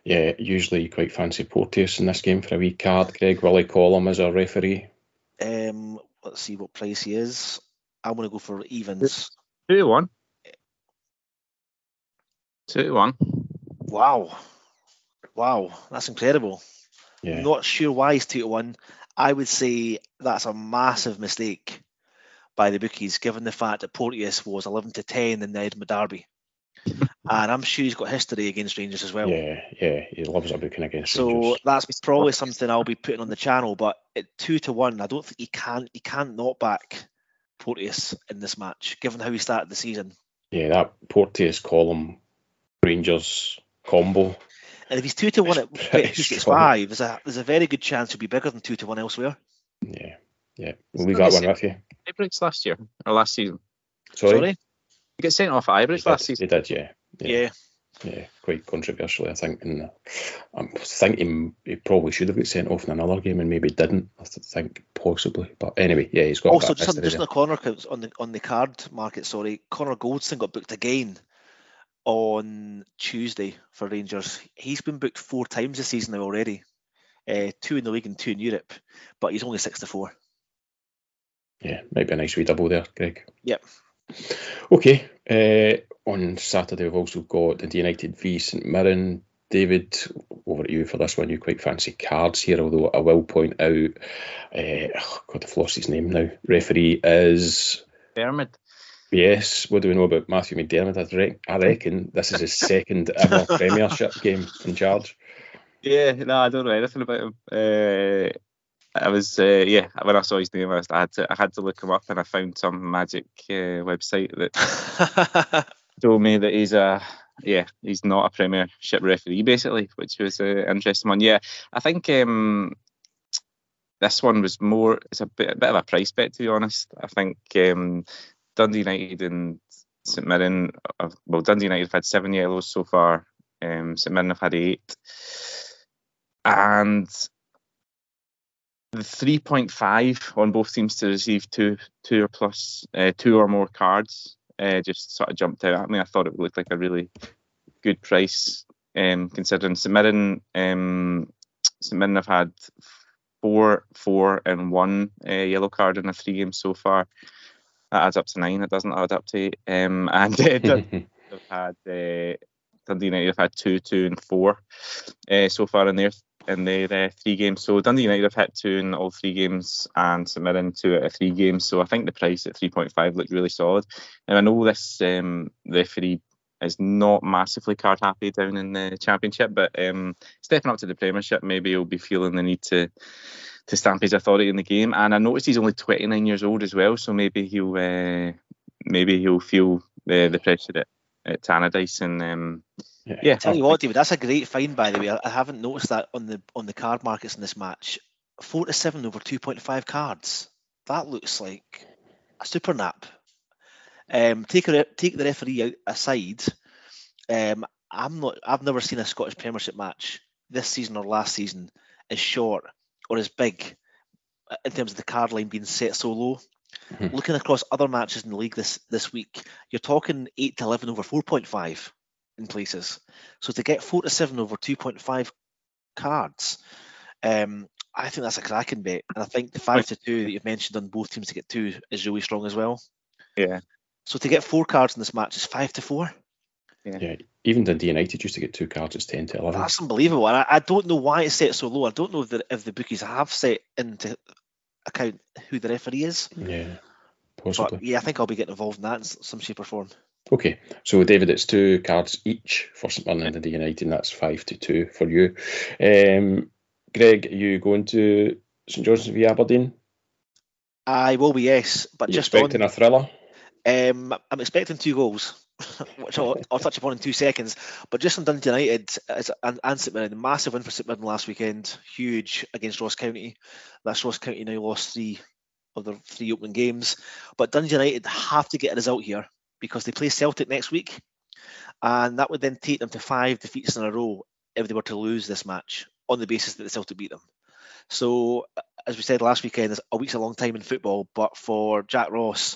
Yeah, usually quite fancy Porteous in this game for a wee card. Greg Willie Collum as a referee. Um, let's see what price he is. I'm going to go for evens. Two one. Two one. Wow. Wow, that's incredible. Yeah. Not sure why he's two to one. I would say that's a massive mistake by the bookies, given the fact that Porteous was 11 to 10 in the Edinburgh Derby. (laughs) and I'm sure he's got history against Rangers as well. Yeah, yeah, he loves a booking against so Rangers. So that's probably something I'll be putting on the channel. But at two to one, I don't think he can he can't knock back Porteous in this match, given how he started the season. Yeah, that Porteous Collum Rangers combo. And if he's two to one at gets five, there's a there's a very good chance he'll be bigger than two to one elsewhere. Yeah, yeah. We'll leave that one with you. Ibrox last year or last season. Sorry. Sorry? He got sent off at Ibrox last season. He did, yeah. Yeah. yeah. yeah. quite controversially, I think. And uh, I think he, he, probably should have got sent off in another game and maybe didn't. I think possibly, but anyway, yeah, he's got. Also, just, on, just on the corner on the on the card market, sorry, Connor Goldson got booked again on Tuesday for Rangers. He's been booked four times this season now already, uh, two in the league and two in Europe, but he's only six to four. Yeah, might be a nice wee double there, Greg. Yep. Okay. Uh, on Saturday, we've also got the United v St Mirren. David, over to you for this one. You quite fancy cards here, although I will point out, uh, oh God, I've lost his name now. Referee is. Dermot. Yes. What do we know about Matthew McDermott? I, re- I reckon this is his (laughs) second ever Premiership game in charge. Yeah, no, I don't know anything about him. Uh, I was uh, yeah when I saw his name I, had to I had to look him up and I found some magic uh, website that (laughs) told me that he's a yeah he's not a Premiership referee basically, which was an uh, interesting one. Yeah, I think um, this one was more it's a bit, a bit of a price bet to be honest. I think um, Dundee United and St Mirren uh, well Dundee United have had seven yellows so far. Um, St Mirren have had eight, and the 3.5 on both teams to receive two two or plus uh, two or more cards uh, just sort of jumped out at me. I thought it looked like a really good price um, considering St Mirren um, St Mirren have had four four and one uh, yellow card in the three games so far. That adds up to nine. It doesn't add up to eight. Um, (laughs) and uh, (laughs) have had uh, Dundee United have had two, two, and four uh, so far in their in their uh, three games. So Dundee United have hit two in all three games and St Mirren two out of three games. So I think the price at 3.5 looked really solid. And I know this um, referee is not massively card happy down in the championship, but um, stepping up to the Premiership, maybe he'll be feeling the need to to stamp his authority in the game. And I noticed he's only 29 years old as well, so maybe he'll uh, maybe he'll feel the the pressure at, at Tannadice and um, yeah. yeah. Tell you what, David, that's a great find by the way. I, haven't noticed that on the on the card markets in this match. Four to seven over two point five cards. That looks like a super nap. Um, take a, take the referee out aside. Um, I'm not. I've never seen a Scottish Premiership match this season or last season as short or as big uh, in terms of the card line being set so low. Mm-hmm. Looking across other matches in the league this this week, you're talking eight to eleven over four point five in places. So to get four to seven over 2.5 cards, um, I think that's a cracking bet. And I think the five to two that you've mentioned on both teams to get two is really strong as well. Yeah. So to get four cards in this match is five to four. Yeah. yeah. Even Dundee United used to get two cards. It's ten to eleven. That's unbelievable. And I, I don't know why it's set so low. I don't know if the, if the bookies have set into account who the referee is. Yeah, possibly. But yeah, I think I'll be getting involved in that in some shape or form. Okay, so David, it's two cards each for St Mirren and Dundee United, and that's five to two for you. Um, Greg, are you going to St Johnstone v Aberdeen? I will be, yes, but you just expecting on, a thriller. Um, I'm expecting two goals. (laughs) which I'll, I'll, touch upon in two seconds. But just on Dundee United and, and St Mirren, massive win for St Mirren last weekend, huge against Ross County. That's Ross County now lost three of their three opening games. But Dundee United have to get a result here because they play Celtic next week, and that would then take them to five defeats in a row if they were to lose this match on the basis that the Celtic beat them. So, as we said last weekend, a week's a long time in football, but for Jack Ross,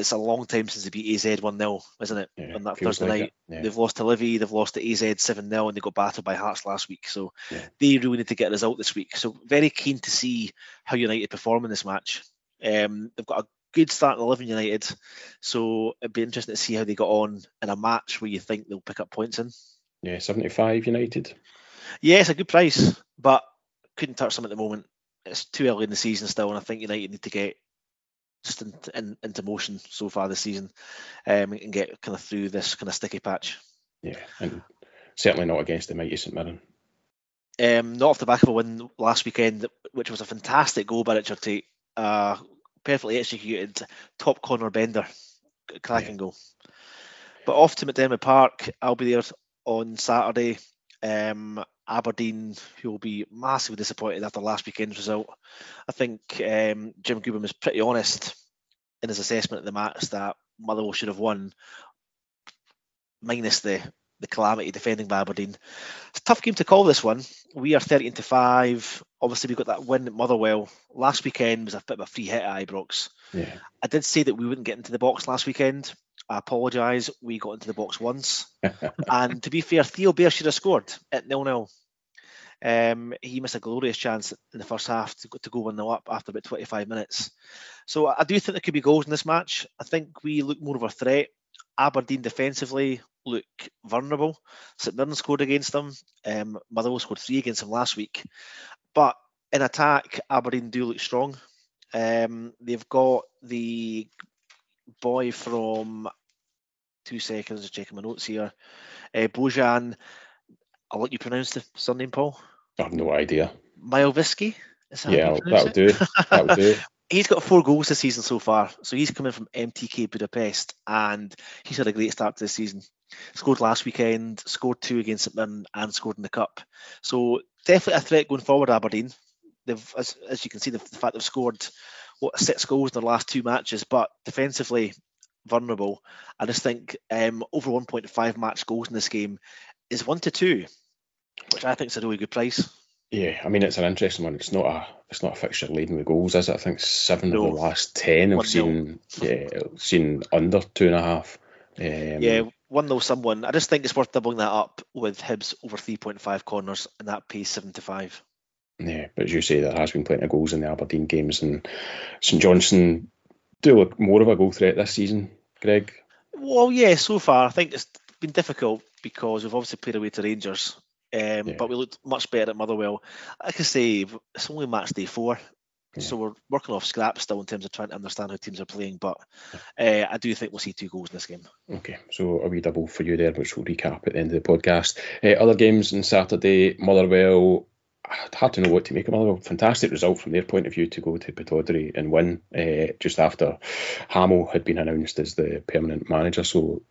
it's a long time since they beat AZ 1 0, isn't it? Yeah, on that Thursday like night. Yeah. They've lost to Livy, they've lost to AZ 7 0, and they got battered by Hearts last week. So yeah. they really need to get a result this week. So very keen to see how United perform in this match. Um, they've got a good start in 11 United, so it'd be interesting to see how they got on in a match where you think they'll pick up points in. Yeah, 75 United. Yeah, it's a good price, but couldn't touch them at the moment. It's too early in the season still, and I think United need to get just in, in, into motion so far this season um, and get kind of through this kind of sticky patch. Yeah, and certainly not against the mighty St Mirren. Um, not off the back of a win last weekend, which was a fantastic goal by Richard Tait. Uh, perfectly executed, top corner bender, cracking yeah. goal. But off to McDiarmid Park, I'll be there on Saturday. Um, Aberdeen, who will be massively disappointed after last weekend's result. I think um, Jim Goodwin was pretty honest in his assessment of the match that Motherwell should have won, minus the the calamity defending by Aberdeen. It's a tough game to call this one. We are 13 to 5. Obviously, we got that win at Motherwell. Last weekend was a bit of a free hit at Ibrox. Yeah. I did say that we wouldn't get into the box last weekend. I apologise. We got into the box once. (laughs) and to be fair, Theo Bair should have scored at 0 0. Um, he missed a glorious chance in the first half to go, to go 1 0 up after about 25 minutes. So I do think there could be goals in this match. I think we look more of a threat. Aberdeen defensively look vulnerable. St Mirren scored against them. Um, Motherwell scored three against them last week. But in attack, Aberdeen do look strong. Um, they've got the boy from two seconds, checking my notes here. Uh, Bojan, I'll let you pronounce the surname, Paul. I have no idea. Miloviski? yeah, that'll do. That'll do. (laughs) he's got four goals this season so far. So he's coming from MTK Budapest and he's had a great start to the season. Scored last weekend, scored two against St Mirren and scored in the cup. So definitely a threat going forward, Aberdeen. They've, as, as you can see, the, the fact they've scored what six goals in their last two matches, but defensively vulnerable. I just think um, over 1.5 match goals in this game is one to two, which I think is a really good price. Yeah, I mean it's an interesting one. It's not a it's not a fixture laden with goals, is it? I think seven no. of the last ten have seen yeah seen under two and a half. Um, yeah, one though someone. I just think it's worth doubling that up with Hibs over three point five corners and that pays seven to five. Yeah, but as you say, there has been plenty of goals in the Aberdeen games, and St Johnstone do look more of a goal threat this season. Greg. Well, yeah, so far I think it's been difficult because we've obviously played away to Rangers um, yeah. But we looked much better at Motherwell. I can say it's only match day four, yeah. so we're working off scraps still in terms of trying to understand how teams are playing. But uh, I do think we'll see two goals in this game. Okay, so a wee double for you there, which we'll recap at the end of the podcast. Uh, other games on Saturday, Motherwell (sighs) hard to know what to make of Motherwell. Fantastic result from their point of view to go to Pittodrie and win uh, just after Hammell had been announced as the permanent manager. So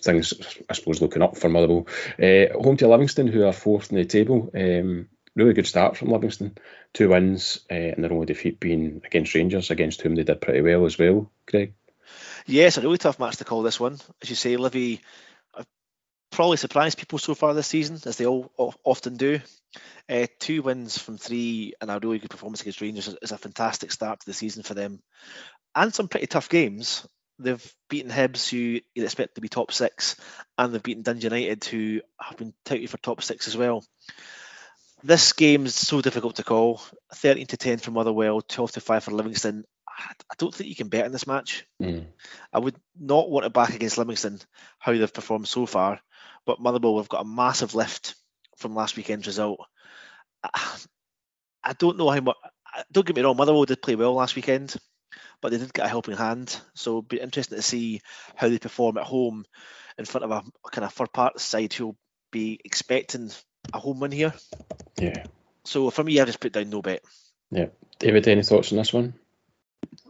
things, I suppose, looking up for Motherwell. Uh, home to Livingston, who are fourth in the table. Um, really good start from Livingston. Two wins, uh, and their only defeat being against Rangers, against whom they did pretty well as well. Craig. Yes, a really tough match to call this one. As you say, Livy probably surprised people so far this season, as they all often do. Uh, two wins from three and a really good performance against Rangers is a fantastic start to the season for them. And some pretty tough games. They've beaten Hibs, who you'd expect to be top six, and they've beaten Dundee United, who have been touted for top six as well. This game is so difficult to call. 13 to 10 for Motherwell, 12 to 5 for Livingston. I don't think you can bet in this match. Mm. I would not want to back against Livingston, how they've performed so far. But Motherwell have got a massive lift from last weekend's result. I don't know how much. Don't get me wrong, Motherwell did play well last weekend, but they did get a helping hand. So it'd be interesting to see how they perform at home in front of a, a kind of third party side who'll be expecting a home win here. Yeah. So for me, I just put down no bet. Yeah. David, any thoughts on this one?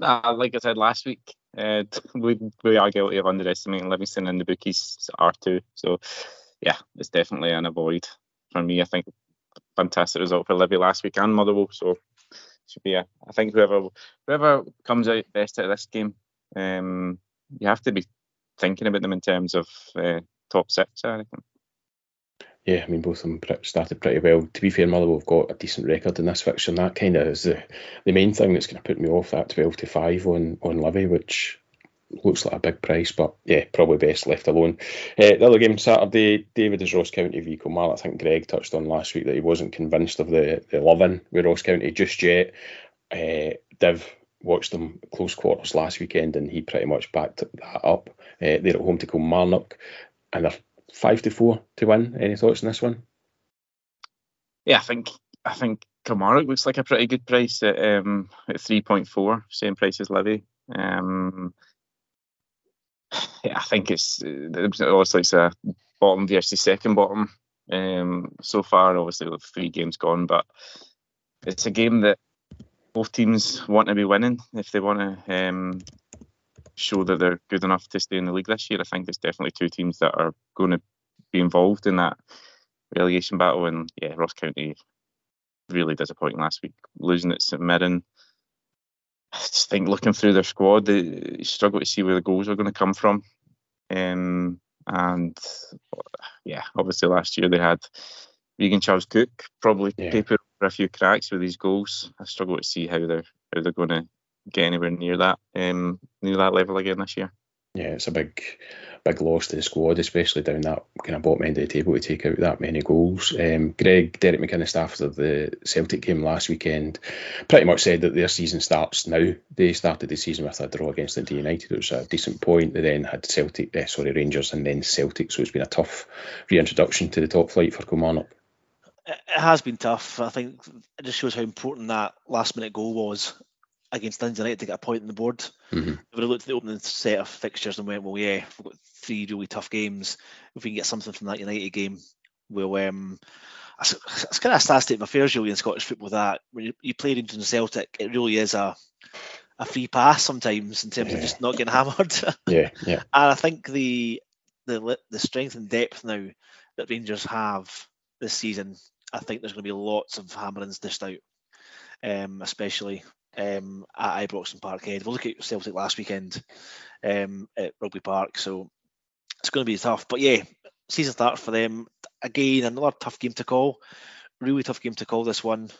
Uh, like I said last week, Uh, (laughs) we we are guilty of underestimating Livingston, and the bookies are too. So yeah, it's definitely an avoid for me. I think fantastic result for Livy last week and Motherwell. So should be I think whoever whoever comes out best out of this game, um, you have to be thinking about them in terms of uh, top six. I reckon. Yeah, I mean both of them started pretty well. To be fair, Motherwell have got a decent record in this fixture, and that kind of is the, the main thing that's going to put me off that twelve to five on on Livy, which looks like a big price, but yeah, probably best left alone. Uh, the other game Saturday, David is Ross County v Kilmarnock. I think Greg touched on last week that he wasn't convinced of the the loving with Ross County just yet. Uh, Div watched them close quarters last weekend, and he pretty much backed that up. Uh, they're at home to Kilmarnock, and they're five to four to win. Any thoughts on this one? Yeah, I think I think Kilmarnock looks like a pretty good price at um, at three point four, same price as Livy. Um, (sighs) yeah, I think it's obviously it's a bottom versus second bottom um, so far. Obviously, with three games gone, but it's a game that both teams want to be winning if they want to um, show that they're good enough to stay in the league this year. I think there's definitely two teams that are going to be involved in that relegation battle. And yeah, Ross County really disappointing last week, losing at St Mirren. I just think looking through their squad, they struggle to see where the goals are going to come from. Um, and yeah, obviously last year they had Regan Charles Cook probably yeah. paper over a few cracks with these goals. I struggle to see how they're how they're going to get anywhere near that um, near that level again this year. Yeah, it's a big big loss to the squad, especially down that kind of bottom end of the table to take out that many goals. Um, Greg, Derek McInnes after the Celtic game last weekend pretty much said that their season starts now. They started the season with a draw against United, which was a decent point. They then had Celtic, uh, sorry, Rangers, and then Celtic, so it's been a tough reintroduction to the top flight for Kilmarnock. It has been tough. I think it just shows how important that last minute goal was against Dundee United to get a point on the board. Mm-hmm. They would have looked at the opening set of fixtures and went, well, yeah, we've got three really tough games. If we can get something from that United game, we'll. Um, it's, it's kind of a sad state of affairs, really, in Scottish football. That when you, you play Rangers and Celtic, it really is a a free pass sometimes in terms yeah. of just not getting hammered. (laughs) yeah, yeah. And I think the the the strength and depth now that Rangers have this season, I think there's going to be lots of hammerings dished out, um, especially um, at Ibrox and Parkhead. We'll look at Celtic last weekend um, at Rugby Park, so it's going to be tough. But yeah, season starts for them again. Another tough game to call. Really tough game to call this one.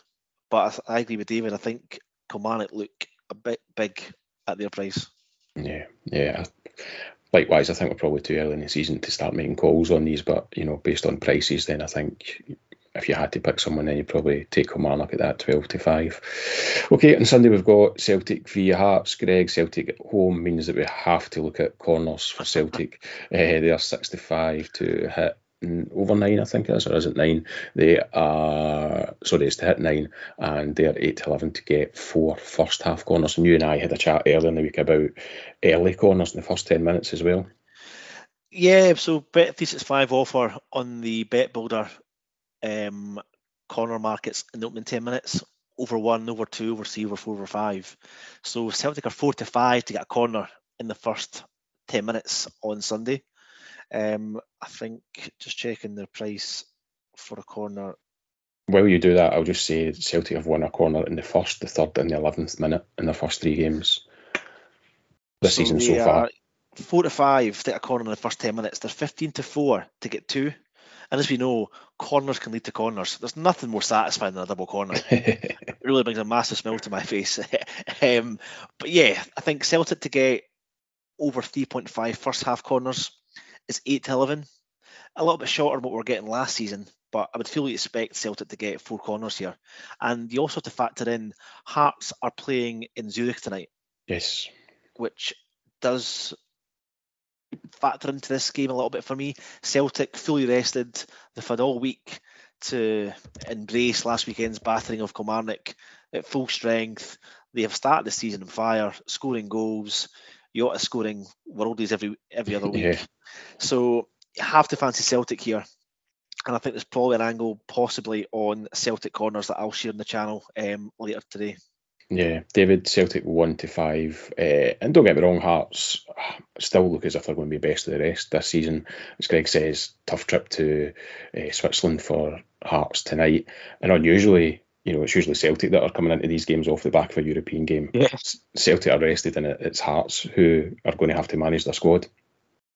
But I, I agree with David. I think Kilmarnock look a bit big at their price. Yeah, yeah. Likewise, I think we're probably too early in the season to start making calls on these. But you know, based on prices, then I think if you had to pick someone, then you'd probably take Kilmarnock at that 12 to 5. Okay, on Sunday we've got Celtic via Hearts. Greg, Celtic at home means that we have to look at corners for Celtic. uh, (laughs) they are 65 to hit over nine, I think it is, or is it nine? They are sorry, it's to hit nine, and they are eight to eleven to get four first half corners. And you and I had a chat earlier in the week about early corners in the first ten minutes as well. Yeah, so bet 365 offer on the bet builder um, corner markets in the opening 10 minutes over one, over two, over three, over four, over five. So Celtic are four to five to get a corner in the first 10 minutes on Sunday. Um, I think just checking the price for a corner. While you do that, I'll just say Celtic have won a corner in the first, the third, and the eleventh minute in their first three games this so season so far. Four to five to get a corner in the first ten minutes. They're fifteen to four to get two. And as we know, corners can lead to corners. There's nothing more satisfying than a double corner. (laughs) it really brings a massive smile to my face. (laughs) um, but yeah, I think Celtic to get over 3.5 first half corners is 8 to 11. A little bit shorter than what we are getting last season, but I would fully expect Celtic to get four corners here. And you also have to factor in Hearts are playing in Zurich tonight. Yes. Which does factor into this game a little bit for me. Celtic fully rested. They've had all week to embrace last weekend's battering of Kilmarnock at full strength. They have started the season on fire, scoring goals. Jota scoring worldies every every other (laughs) week. Yeah. So you have to fancy Celtic here. And I think there's probably an angle possibly on Celtic corners that I'll share in the channel um, later today. Yeah, David, Celtic one to five, uh, and don't get me wrong, Hearts still look as if they're going to be best of the rest this season. As Greg says, tough trip to uh, Switzerland for Hearts tonight, and unusually, you know, it's usually Celtic that are coming into these games off the back of a European game. Yes. Celtic are rested, and it's Hearts who are going to have to manage their squad.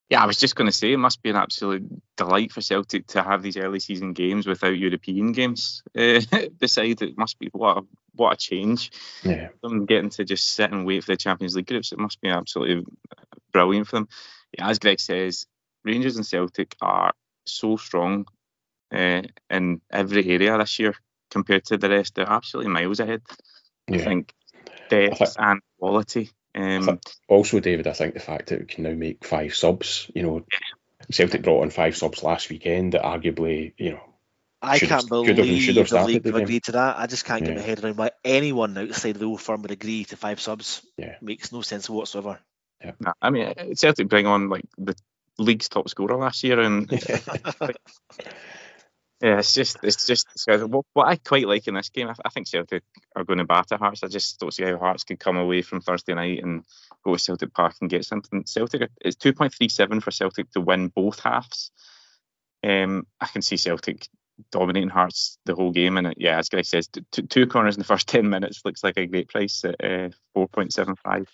Yeah, I was just going to say it must be an absolute delight for Celtic to have these early season games without European games (laughs) uh, beside. It must be what a, what a change. Yeah, them getting to just sit and wait for the Champions League groups. It must be absolutely brilliant for them. Yeah, as Greg says, Rangers and Celtic are so strong uh, in every area this year compared to the rest. They're absolutely miles ahead. yeah. I think depth I think- and quality. Um, Also, David, I think the fact that we can now make five subs, you know, Celtic brought on five subs last weekend that arguably, you know, I can't have- could have believe have the league the have agreed to that. I just can't get my head around why anyone outside the old firm would agree to five subs. Yeah. Makes no sense whatsoever. nah, I mean, Celtic bring on like the league's top scorer last year, and (laughs) (laughs) Yeah, it's just, it's just, what, what I quite like in this game, I, I think Celtic are going to batter Hearts. I just don't see how Hearts could come away from Thursday night and go to Celtic Park and get something. Celtic, it's 2.37 for Celtic to win both halves. Um, I can see Celtic dominating Hearts the whole game, and yeah, as Greg says, t- two corners in the first (laughs) 10 minutes looks like a great price at uh, 4.75.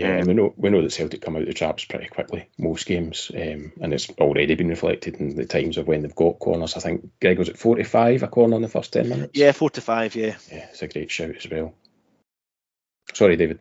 Yeah, and Um, we know we know that Celtic come out of the traps pretty quickly most games, um, and it's already been reflected in the times of when they've got corners. I think Greg was at forty five a corner in the first ten minutes. Yeah, four to five. Yeah. yeah, it's a great shout as well. Sorry, David.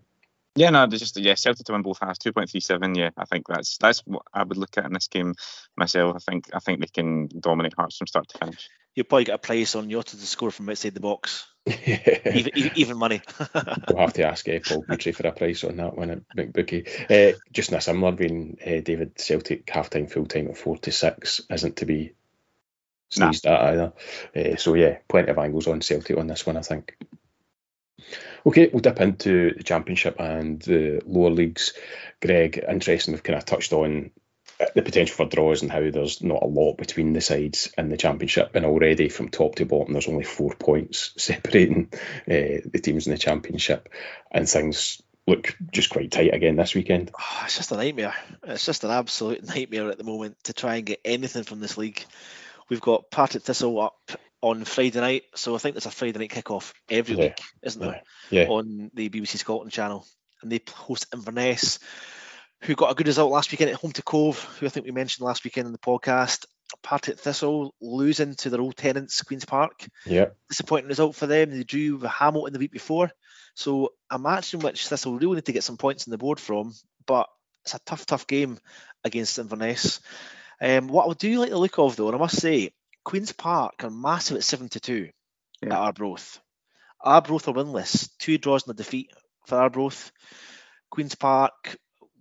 Yeah, no, just yeah, Celtic to win both halves, two point three seven. Yeah, I think that's that's what I would look at in this game myself. I think I think they can dominate Hearts from start to finish. You'll probably get a price on Jota to score from outside the box. we'll (laughs) Even, even, even money. (laughs) We'll have to ask uh, Paul Guthrie for a price on that one at McBookie. Uh, just in a similar vein, uh, David Celtic half time, full time at four to six isn't to be Nah. sneezed at either. Uh, so yeah, plenty of angles on Celtic on this one, I think. Okay, we'll dip into the championship and the lower leagues. Greg, interesting. We've kind of touched on the potential for draws and how there's not a lot between the sides in the championship, and already from top to bottom, there's only four points (laughs) separating uh, the teams in the championship, and things look just quite tight again this weekend. Oh, it's just a nightmare. It's just an absolute nightmare at the moment to try and get anything from this league. We've got Partick Thistle up on Friday night, so I think there's a Friday night kickoff every Yeah, week, isn't there, Yeah, on the BBC Scotland channel, and they host Inverness, who got a good result last weekend at home to Cove, who I think we mentioned last weekend in the podcast. Partick Thistle losing to their old tenants, Queens Park yeah, disappointing result for them. They drew with Hamilton the week before. So a match in which Thistle really need to get some points on the board from, but it's a tough, tough game against Inverness. Um, what I do like the look of though, and I must say, Queen's Park are massive at 7 to 2 Yeah. at Arbroath. Arbroath are winless, two draws and a defeat for Arbroath. Queen's Park,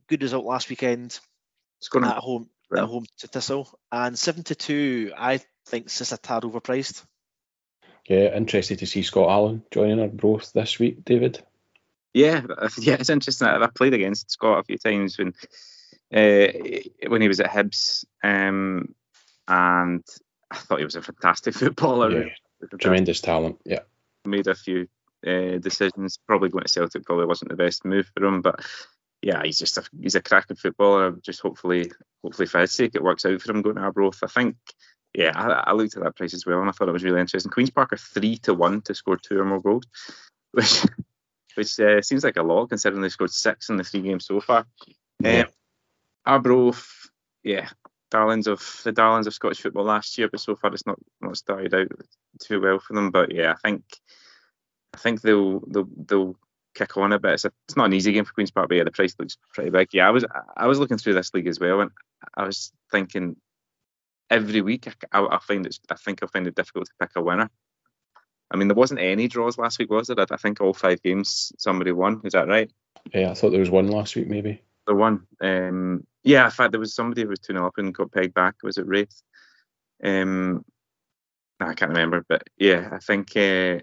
good result last weekend It's going at to home well. at home to Thistle. And 7 to 2, I think is just a tad overpriced. yeah. Interested to see Scott Allan joining Arbroath this week, David. Yeah, yeah, it's interesting. I I played against Scott a few times when uh, when he was at Hibs, um, and I thought he was a fantastic (laughs) footballer. Yeah, tremendous talent. Yeah, Made a few uh, decisions. Probably going to Celtic probably wasn't the best move for him, but yeah, he's just a he's a cracking footballer. Just hopefully, hopefully for his sake, it works out for him going to Arbroath. I think. Yeah, I, I looked at that price as well, and I thought it was really interesting. Queens Park are three to one to score two or more goals, (laughs) which which uh, seems like a lot considering they scored six in the three games so far. Yeah. Um, Arbroath, yeah, darlings of the darlings of Scottish football last year, but so far it's not not started out too well for them. But yeah, I think I think they'll they'll they'll kick on a bit. It's, a, it's not an easy game for Queens Park, but yeah, the price looks pretty big. Yeah, I was I was looking through this league as well, and I was thinking every week I, I, I find it I think I'll find it difficult to pick a winner. I mean, there wasn't any draws last week, was there? I, I think all five games somebody won. Is that right? yeah. I thought there was one last week, maybe. The one. Um, yeah, in fact, there was somebody who was 2 0 up and got pegged back. Was it Raith? Um, I can't remember, but yeah, I think uh,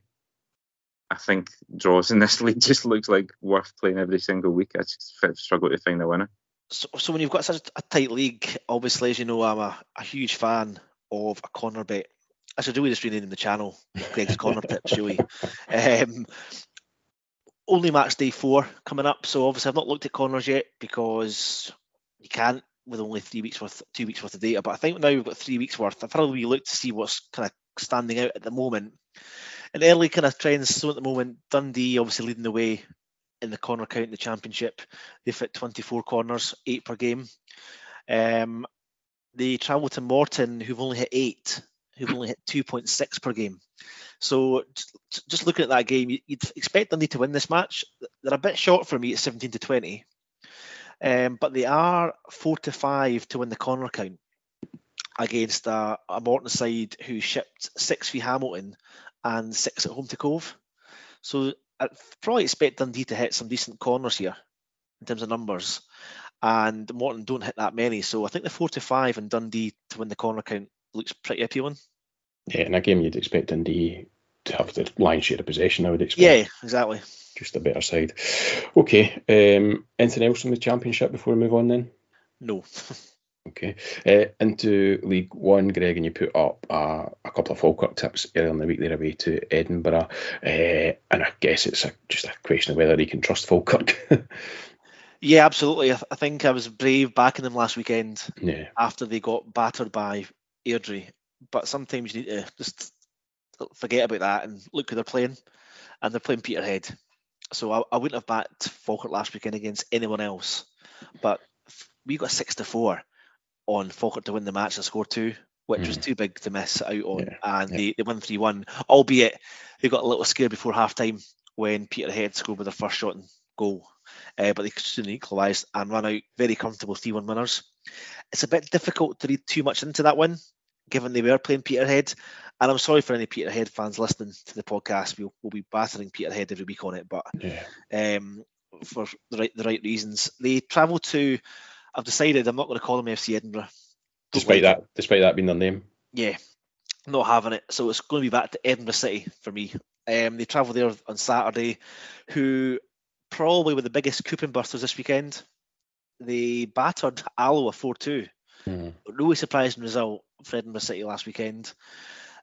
I think draws in this (laughs) league just looks like worth playing every single week. I just struggle to find a winner. So, so when you've got such a tight league, obviously, as you know, I'm a, a huge fan of a corner bet. I should do really just rename the channel, Greg's Corner (laughs) Tips, really. Um, only match day four coming up, so obviously I've not looked at corners yet because you can't with only three weeks worth, two weeks worth of data. But I think now we've got three weeks worth. I've probably looked to see what's kind of standing out at the moment. And early kind of trends. So at the moment, Dundee obviously leading the way in the corner count in the championship. They've hit 24 corners, eight per game. Um, they travel to Morton, who've only hit eight, who've only hit 2.6 per game. So just looking at that game, you'd expect Dundee to win this match. They're a bit short for me at 17 to 20, um, but they are four to five to win the corner count against a, a Morton side who shipped six v Hamilton and six at home to Cove. So I probably expect Dundee to hit some decent corners here in terms of numbers, and Morton don't hit that many. So I think the four to five and Dundee to win the corner count looks pretty appealing. Yeah, in a game you'd expect Dundee to have the lion's share of possession. I would expect. Yeah, exactly. Just a better side. Okay. Um, anything else from the championship before we move on then? No. (laughs) Okay. Uh, into League One, Greg, and you put up uh, a couple of Falkirk tips earlier in the week. They're away to Edinburgh, uh, and I guess it's a, just a question of whether he can trust Falkirk. (laughs) yeah, absolutely. I, th- I, think I was brave backing them last weekend yeah. after they got battered by Airdrie. But sometimes you need to just forget about that and look who they're playing, and they're playing Peterhead. So I, I wouldn't have backed Falkirk last weekend against anyone else, but we got six to four on Falkirk to win the match and score two, which mm. was too big to miss out on. Yeah. And yeah. They, they won 3 1, albeit they got a little scared before half time when Peterhead scored with their first shot and goal. Uh, but they soon equalised and ran out very comfortable 3 1 winners. It's a bit difficult to read too much into that win, given they were playing Peterhead. And I'm sorry for any Peterhead fans listening to the podcast. We'll, we'll be battering Peterhead every week on it, but yeah. um, for the right the right reasons. They travel to I've decided I'm not going to call them FC Edinburgh. Despite that, it. despite that being their name. Yeah, not having it. So it's going to be back to Edinburgh City for me. Um, they travel there on Saturday. Who probably were the biggest coupon busters this weekend. They battered Alloa 4 2. Mm. Really surprising result for Edinburgh City last weekend.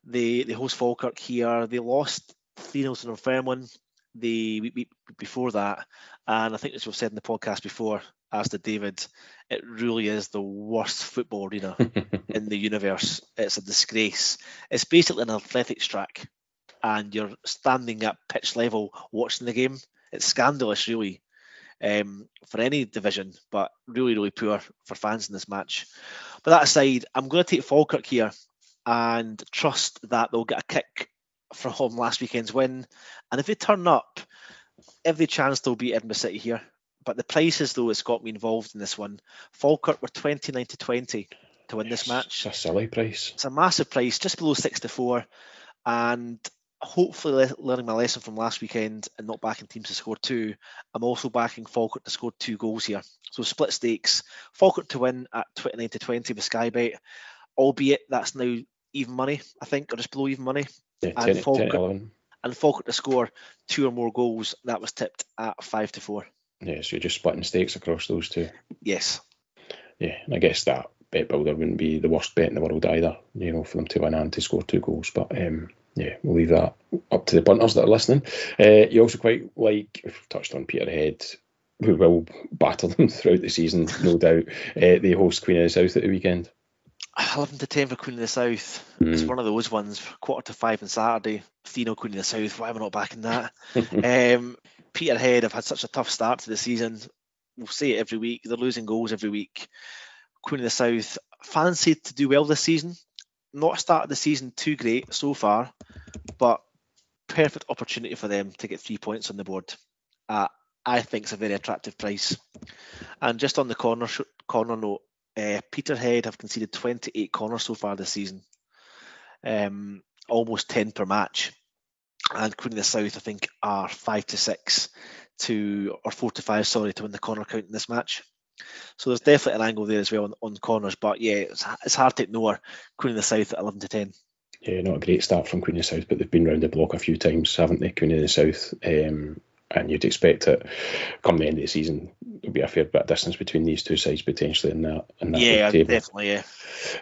They they host Falkirk here. They lost 3 0 to Dunfermline the week before that, and I think as we've said in the podcast before, as to David, it really is the worst football arena (laughs) in the universe. It's a disgrace. It's basically an athletics track, and you're standing at pitch level watching the game. It's scandalous, really, um, for any division, but really, really poor for fans in this match. But that aside, I'm going to take Falkirk here and trust that they'll get a kick from home last weekend's win. And if they turn up, every chance they'll beat Edinburgh City here. But the prices, though, it's got me involved in this one. Falkirk were 29 to 20 to win yes, this match. It's a silly price. It's a massive price, just below 6 to 4. And hopefully, learning my lesson from last weekend and not backing teams to score two, I'm also backing Falkirk to score two goals here. So split stakes. Falkirk to win at 29 to 20 with Sky Bet, albeit that's now even money, I think, or just below even money. Yeah, and 10, Falkirk, 10, and Falkirk to score two or more goals. That was tipped at five to four. Yeah, so you're just splitting stakes across those two. Yes. Yeah, and I guess that bet builder wouldn't be the worst bet in the world either. You know, for them to win and to score two goals, but um, yeah, we'll leave that up to the punters that are listening. Uh, you also quite like we've touched on Peterhead, who will battle them (laughs) throughout the season, no (laughs) doubt. Uh, they host Queen of the South at the weekend. 11 to 10 for Queen of the South. Mm. It's one of those ones, quarter to five on Saturday. Fino Queen of the South, why am I not backing that? (laughs) um, Peterhead have had such a tough start to the season. We'll say it every week. They're losing goals every week. Queen of the South fancied to do well this season. Not started the season too great so far, but perfect opportunity for them to get three points on the board. Uh, I think it's a very attractive price. And just on the corner corner note, uh, Peterhead have conceded 28 corners so far this season, um, almost 10 per match. And Queen of the South, I think, are five to six to or four to five, sorry, to win the corner count in this match. So there's definitely an angle there as well on, on corners. But yeah, it's, it's hard to ignore Queen of the South at 11 to 10. Yeah, not a great start from Queen of the South, but they've been round the block a few times, haven't they? Queen of the South. Um, and you'd expect it come the end of the season there'll be a fair bit of distance between these two sides potentially in that in that yeah table. definitely yeah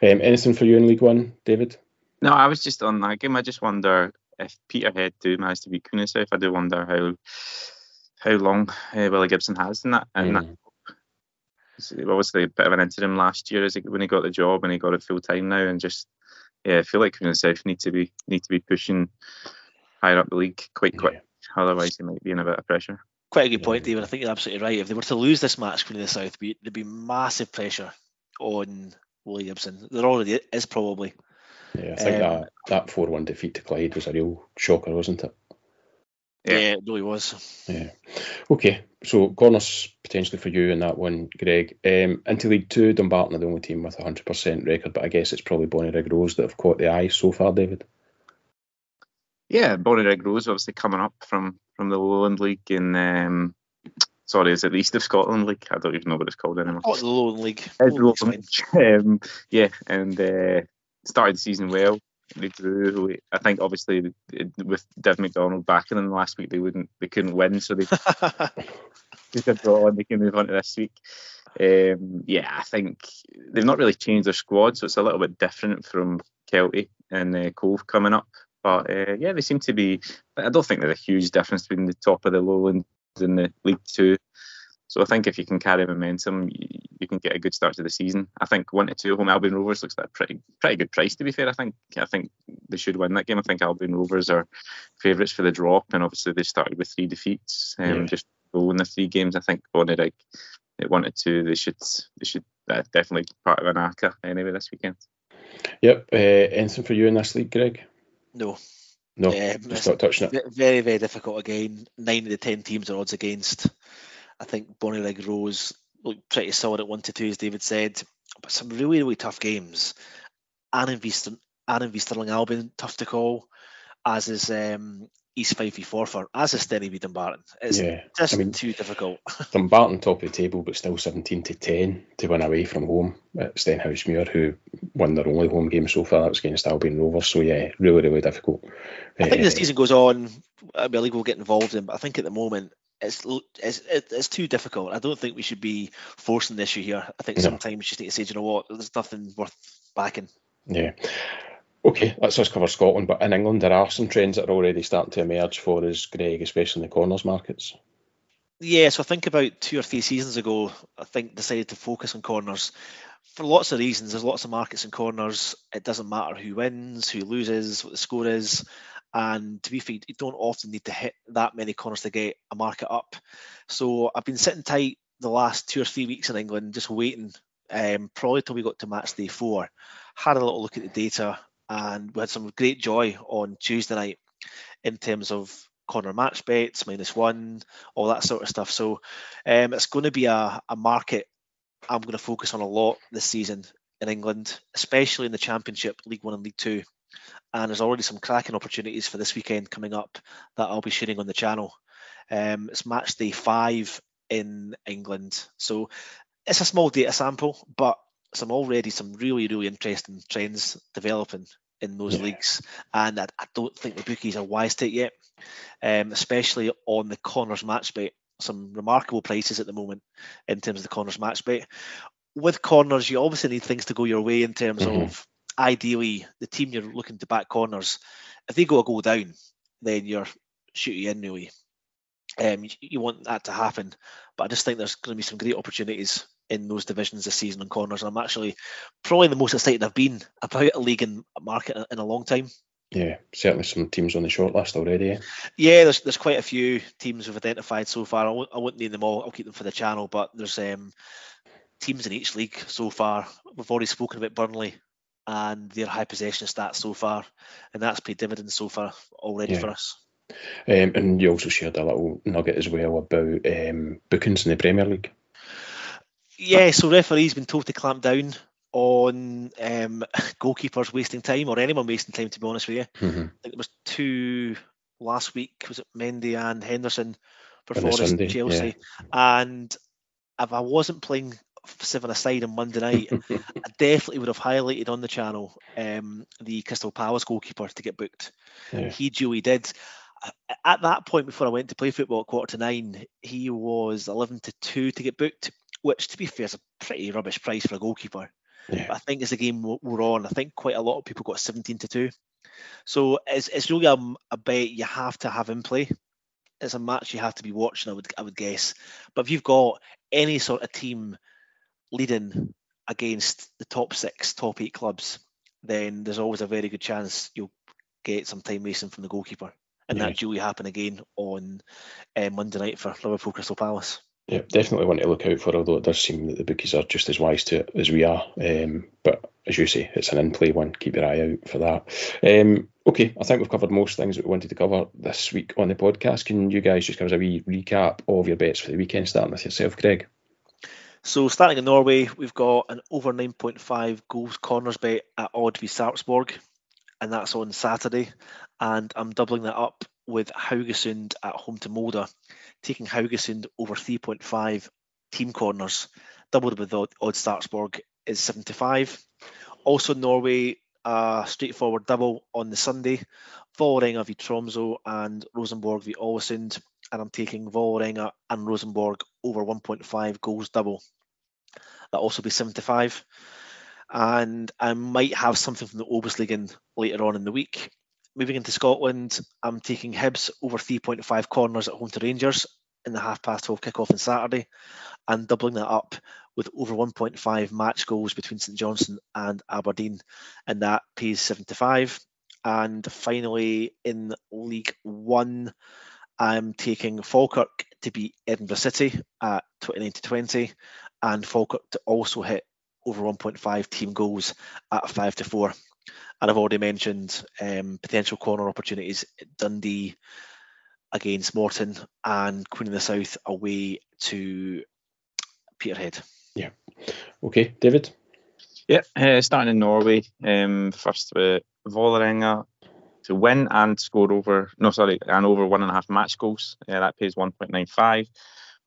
um, anything for you in League One David no I was just on that game I just wonder if Peterhead do manage to beat South, I do wonder how how long uh, Willie Gibson has in that. In mm. that obviously a bit of an interim last year as he, when he got the job and he got it full time now, and just yeah, I feel like Queen of the South need to be need to be pushing higher up the league quite quick. Yeah. Otherwise, he might be in a bit of pressure. Quite a good point, David. I think you're absolutely right. If they were to lose this match, Queen of the South, there'd be massive pressure on Willie Gibson. There already is probably. Yeah, I think um, that that four one defeat to Clyde was a real shocker, wasn't it? Yeah, yeah it really was. Yeah. Okay, so corners potentially for you in that one, Greg. Um, into League Two, Dumbarton are the only team with a hundred percent record, but I guess it's probably Bonnyrigg Rose that have caught the eye so far, David. Yeah, Bonnyrigg Rose obviously coming up from from the Lowland League in um, sorry, is it the East of Scotland League? I don't even know what it's called anymore. Oh, the Lowland League. Lowland League. (laughs) Um, yeah, and uh, started the season well. They drew. I think obviously with Dev McDonald backing them last week, they wouldn't, they couldn't win, so they (laughs) just a draw and they can move on to this week. Um, yeah, I think they've not really changed their squad, so it's a little bit different from Kelty and uh, Cove coming up. But uh, yeah, they seem to be. I don't think there's a huge difference between the top of the lowland and the League Two. So I think if you can carry momentum, you, you, can get a good start to the season. I think one to two home Albion Rovers looks like a pretty pretty good price to be fair. I think I think they should win that game. I think Albion Rovers are favourites for the drop, and obviously they started with three defeats. Um, yeah. Just go in the three games. I think Bonnyrigg at one to two, they should they should uh, definitely part of an acca anyway this weekend. Yep. Uh, anything for you in this league, Greg? No. No, um, just not touching it. Very, very difficult again. Nine of the ten teams are odds against. I think Bonnyrigg Rose looked pretty solid at one to two, as David said, but some really, really tough games. Annan v, Annanby Stirling Albion, tough to call, as is um, East Fife v Forfar, as is Stenny v Dumbarton. It's yeah, just I mean, too difficult. (laughs) Dumbarton top of the table, but still 17 to 10 to win away from home at Stenhousemuir, who won their only home game so far. That was against Albion Rovers. So yeah, really, really difficult. I think uh, the season goes on, I believe we'll get involved in, but I think at the moment it's it's it's too difficult. I don't think we should be forcing the issue here. I think no. sometimes you just need to say, you know what, there's nothing worth backing. Yeah. Okay, let's just cover Scotland. But in England, there are some trends that are already starting to emerge for us, Greg, especially in the corners markets. Yeah, so I think about two or three seasons ago, I think decided to focus on corners for lots of reasons. There's lots of markets in corners. It doesn't matter who wins, who loses, what the score is. And to be fair, you don't often need to hit that many corners to get a market up. So I've been sitting tight the last two or three weeks in England, just waiting, um, probably till we got to match day four. Had a little look at the data, and we had some great joy on Tuesday night in terms of corner match bets, minus one, all that sort of stuff. So um, it's going to be a, a market I'm going to focus on a lot this season in England, especially in the Championship, League One and League Two and there's already some cracking opportunities for this weekend coming up that I'll be shooting on the channel. Um, it's match day five in England, so it's a small data sample, but some already some really really interesting trends developing in those yeah. leagues, and I, I, don't think the bookies are wise to it yet, um, especially on the corners match bet. Some remarkable prices at the moment in terms of the corners match bet. With corners, you obviously need things to go your way in terms mm-hmm. of ideally the team you're looking to back corners, if they go a goal down, then you're shooting in really. Um, you, you, want that to happen, but I just think there's going to be some great opportunities in those divisions this season on corners. And I'm actually probably the most excited I've been about a league and a market in a long time. Yeah, certainly some teams on the short list already. Eh? Yeah, there's there's quite a few teams we've identified so far. I won't, I won't name them all. I'll keep them for the channel. But there's um, teams in each league so far. We've already spoken about Burnley and their high possession stats so far, and that's paid dividends so far already yeah. for us. Um, and you also shared a little nugget as well about um, bookings in the Premier League. Yeah, so referees been told to clamp down on um, (laughs) goalkeepers wasting time or anyone wasting time. To be honest with you, mm-hmm. I think there was two last week. Was it Mendy and Henderson for Forest Chelsea? Yeah. And if I wasn't playing seven aside on Monday night, (laughs) I definitely would have highlighted on the channel um, the Crystal Palace goalkeeper to get booked. Yeah. He duly did. At that point, before I went to play football at quarter to nine, he was 11 to 2 to get booked, which, to be fair, is a pretty rubbish price for a goalkeeper. Yeah. But I think as the game we're on, I think quite a lot of people got 17 to 2. So it's, it's really a, a bet you have to have in play it's a match you have to be watching. I would I would guess. But if you've got any sort of team leading against the top six, top eight clubs, then there's always a very good chance you'll get some time wasting from the goalkeeper. And yeah. that duly happen again on uh, Monday night for Liverpool Crystal Palace. Yeah, definitely one to look out for, although it does seem that the bookies are just as wise to it as we are. Um, but as you say, it's an in play one. Keep your eye out for that. Um, okay, I think we've covered most things that we wanted to cover this week on the podcast. Can you guys just give us a wee recap of your bets for the weekend, starting with yourself, Greg? So starting in Norway, we've got an over 9.5 goals corners bet at Odd v Sarpsborg, and that's on Saturday. And I'm doubling that up with Haugesund at home to Molde, taking Haugesund over 3.5 team corners, doubled with Odd, Odd Sarpsborg is 75. Also Norway, a straightforward double on the Sunday, Vålerenga v Tromsø and Rosenborg v Ålesund, and I'm taking Vålerenga and Rosenborg over 1.5 goals double. That also be 75. And I might have something from the Obosligaen later on in the week. Moving into Scotland, I'm taking Hibs over 3.5 corners at home to Rangers in the half past 12 kickoff on Saturday and doubling that up with over 1.5 match goals between St Johnstone and Aberdeen, and that pays 75. And finally, in League One, I'm taking Falkirk to beat Edinburgh City at 29 to 20, and Falkirk to also hit over 1.5 team goals at 5 to 4. And I've already mentioned um, potential corner opportunities Dundee against Morton and Queen of the South away to Peterhead. Yeah. Okay, David. Yeah, uh, starting in Norway. Um, first with Vålerenga to win and score over no sorry and over one and a half match goals. Uh, that pays 1.95.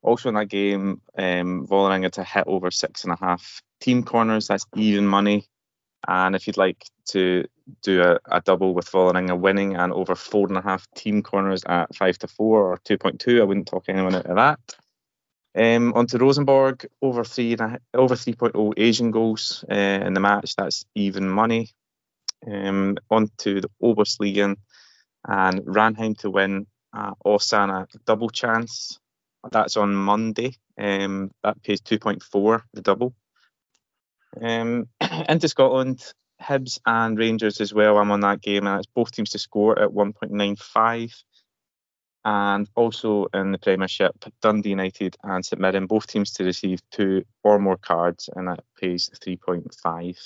Also in that game, um, to hit over six and a half team corners. That's even money. And if you'd like to do a, a double with Vålerenga winning and over four and a half team corners at five to four or 2.2, I wouldn't talk anyone out of that. Um, on to Rosenborg, over three over 3.0 Asian goals uh, in the match. That's even money. Um, on to the Obosligaen and Ranheim to win uh, Åsane double chance. That's on Monday. Um, that pays 2.4 the double. Um, (clears throat) into Scotland, Hibs and Rangers as well. I'm on that game, and it's both teams to score at 1.95. And also in the Premiership, Dundee United and St Mirren, both teams to receive two or more cards, and that pays 3.5.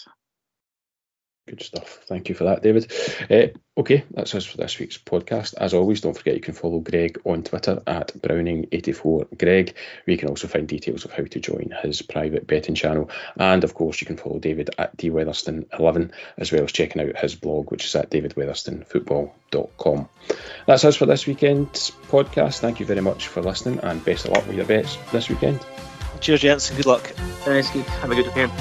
Good stuff. Thank you for that, David. Uh, okay, that's us for this week's podcast. As always, don't forget you can follow Greg on Twitter at Browning84Greg, where you can also find details of how to join his private betting channel. And of course, you can follow David at dweatherston11, as well as checking out his blog, which is at davidweatherstonfootball.com. That's us for this weekend's podcast. Thank you very much for listening, and best of luck with your bets this weekend. Cheers, gents, and good luck. Thanks, good. Have a good weekend.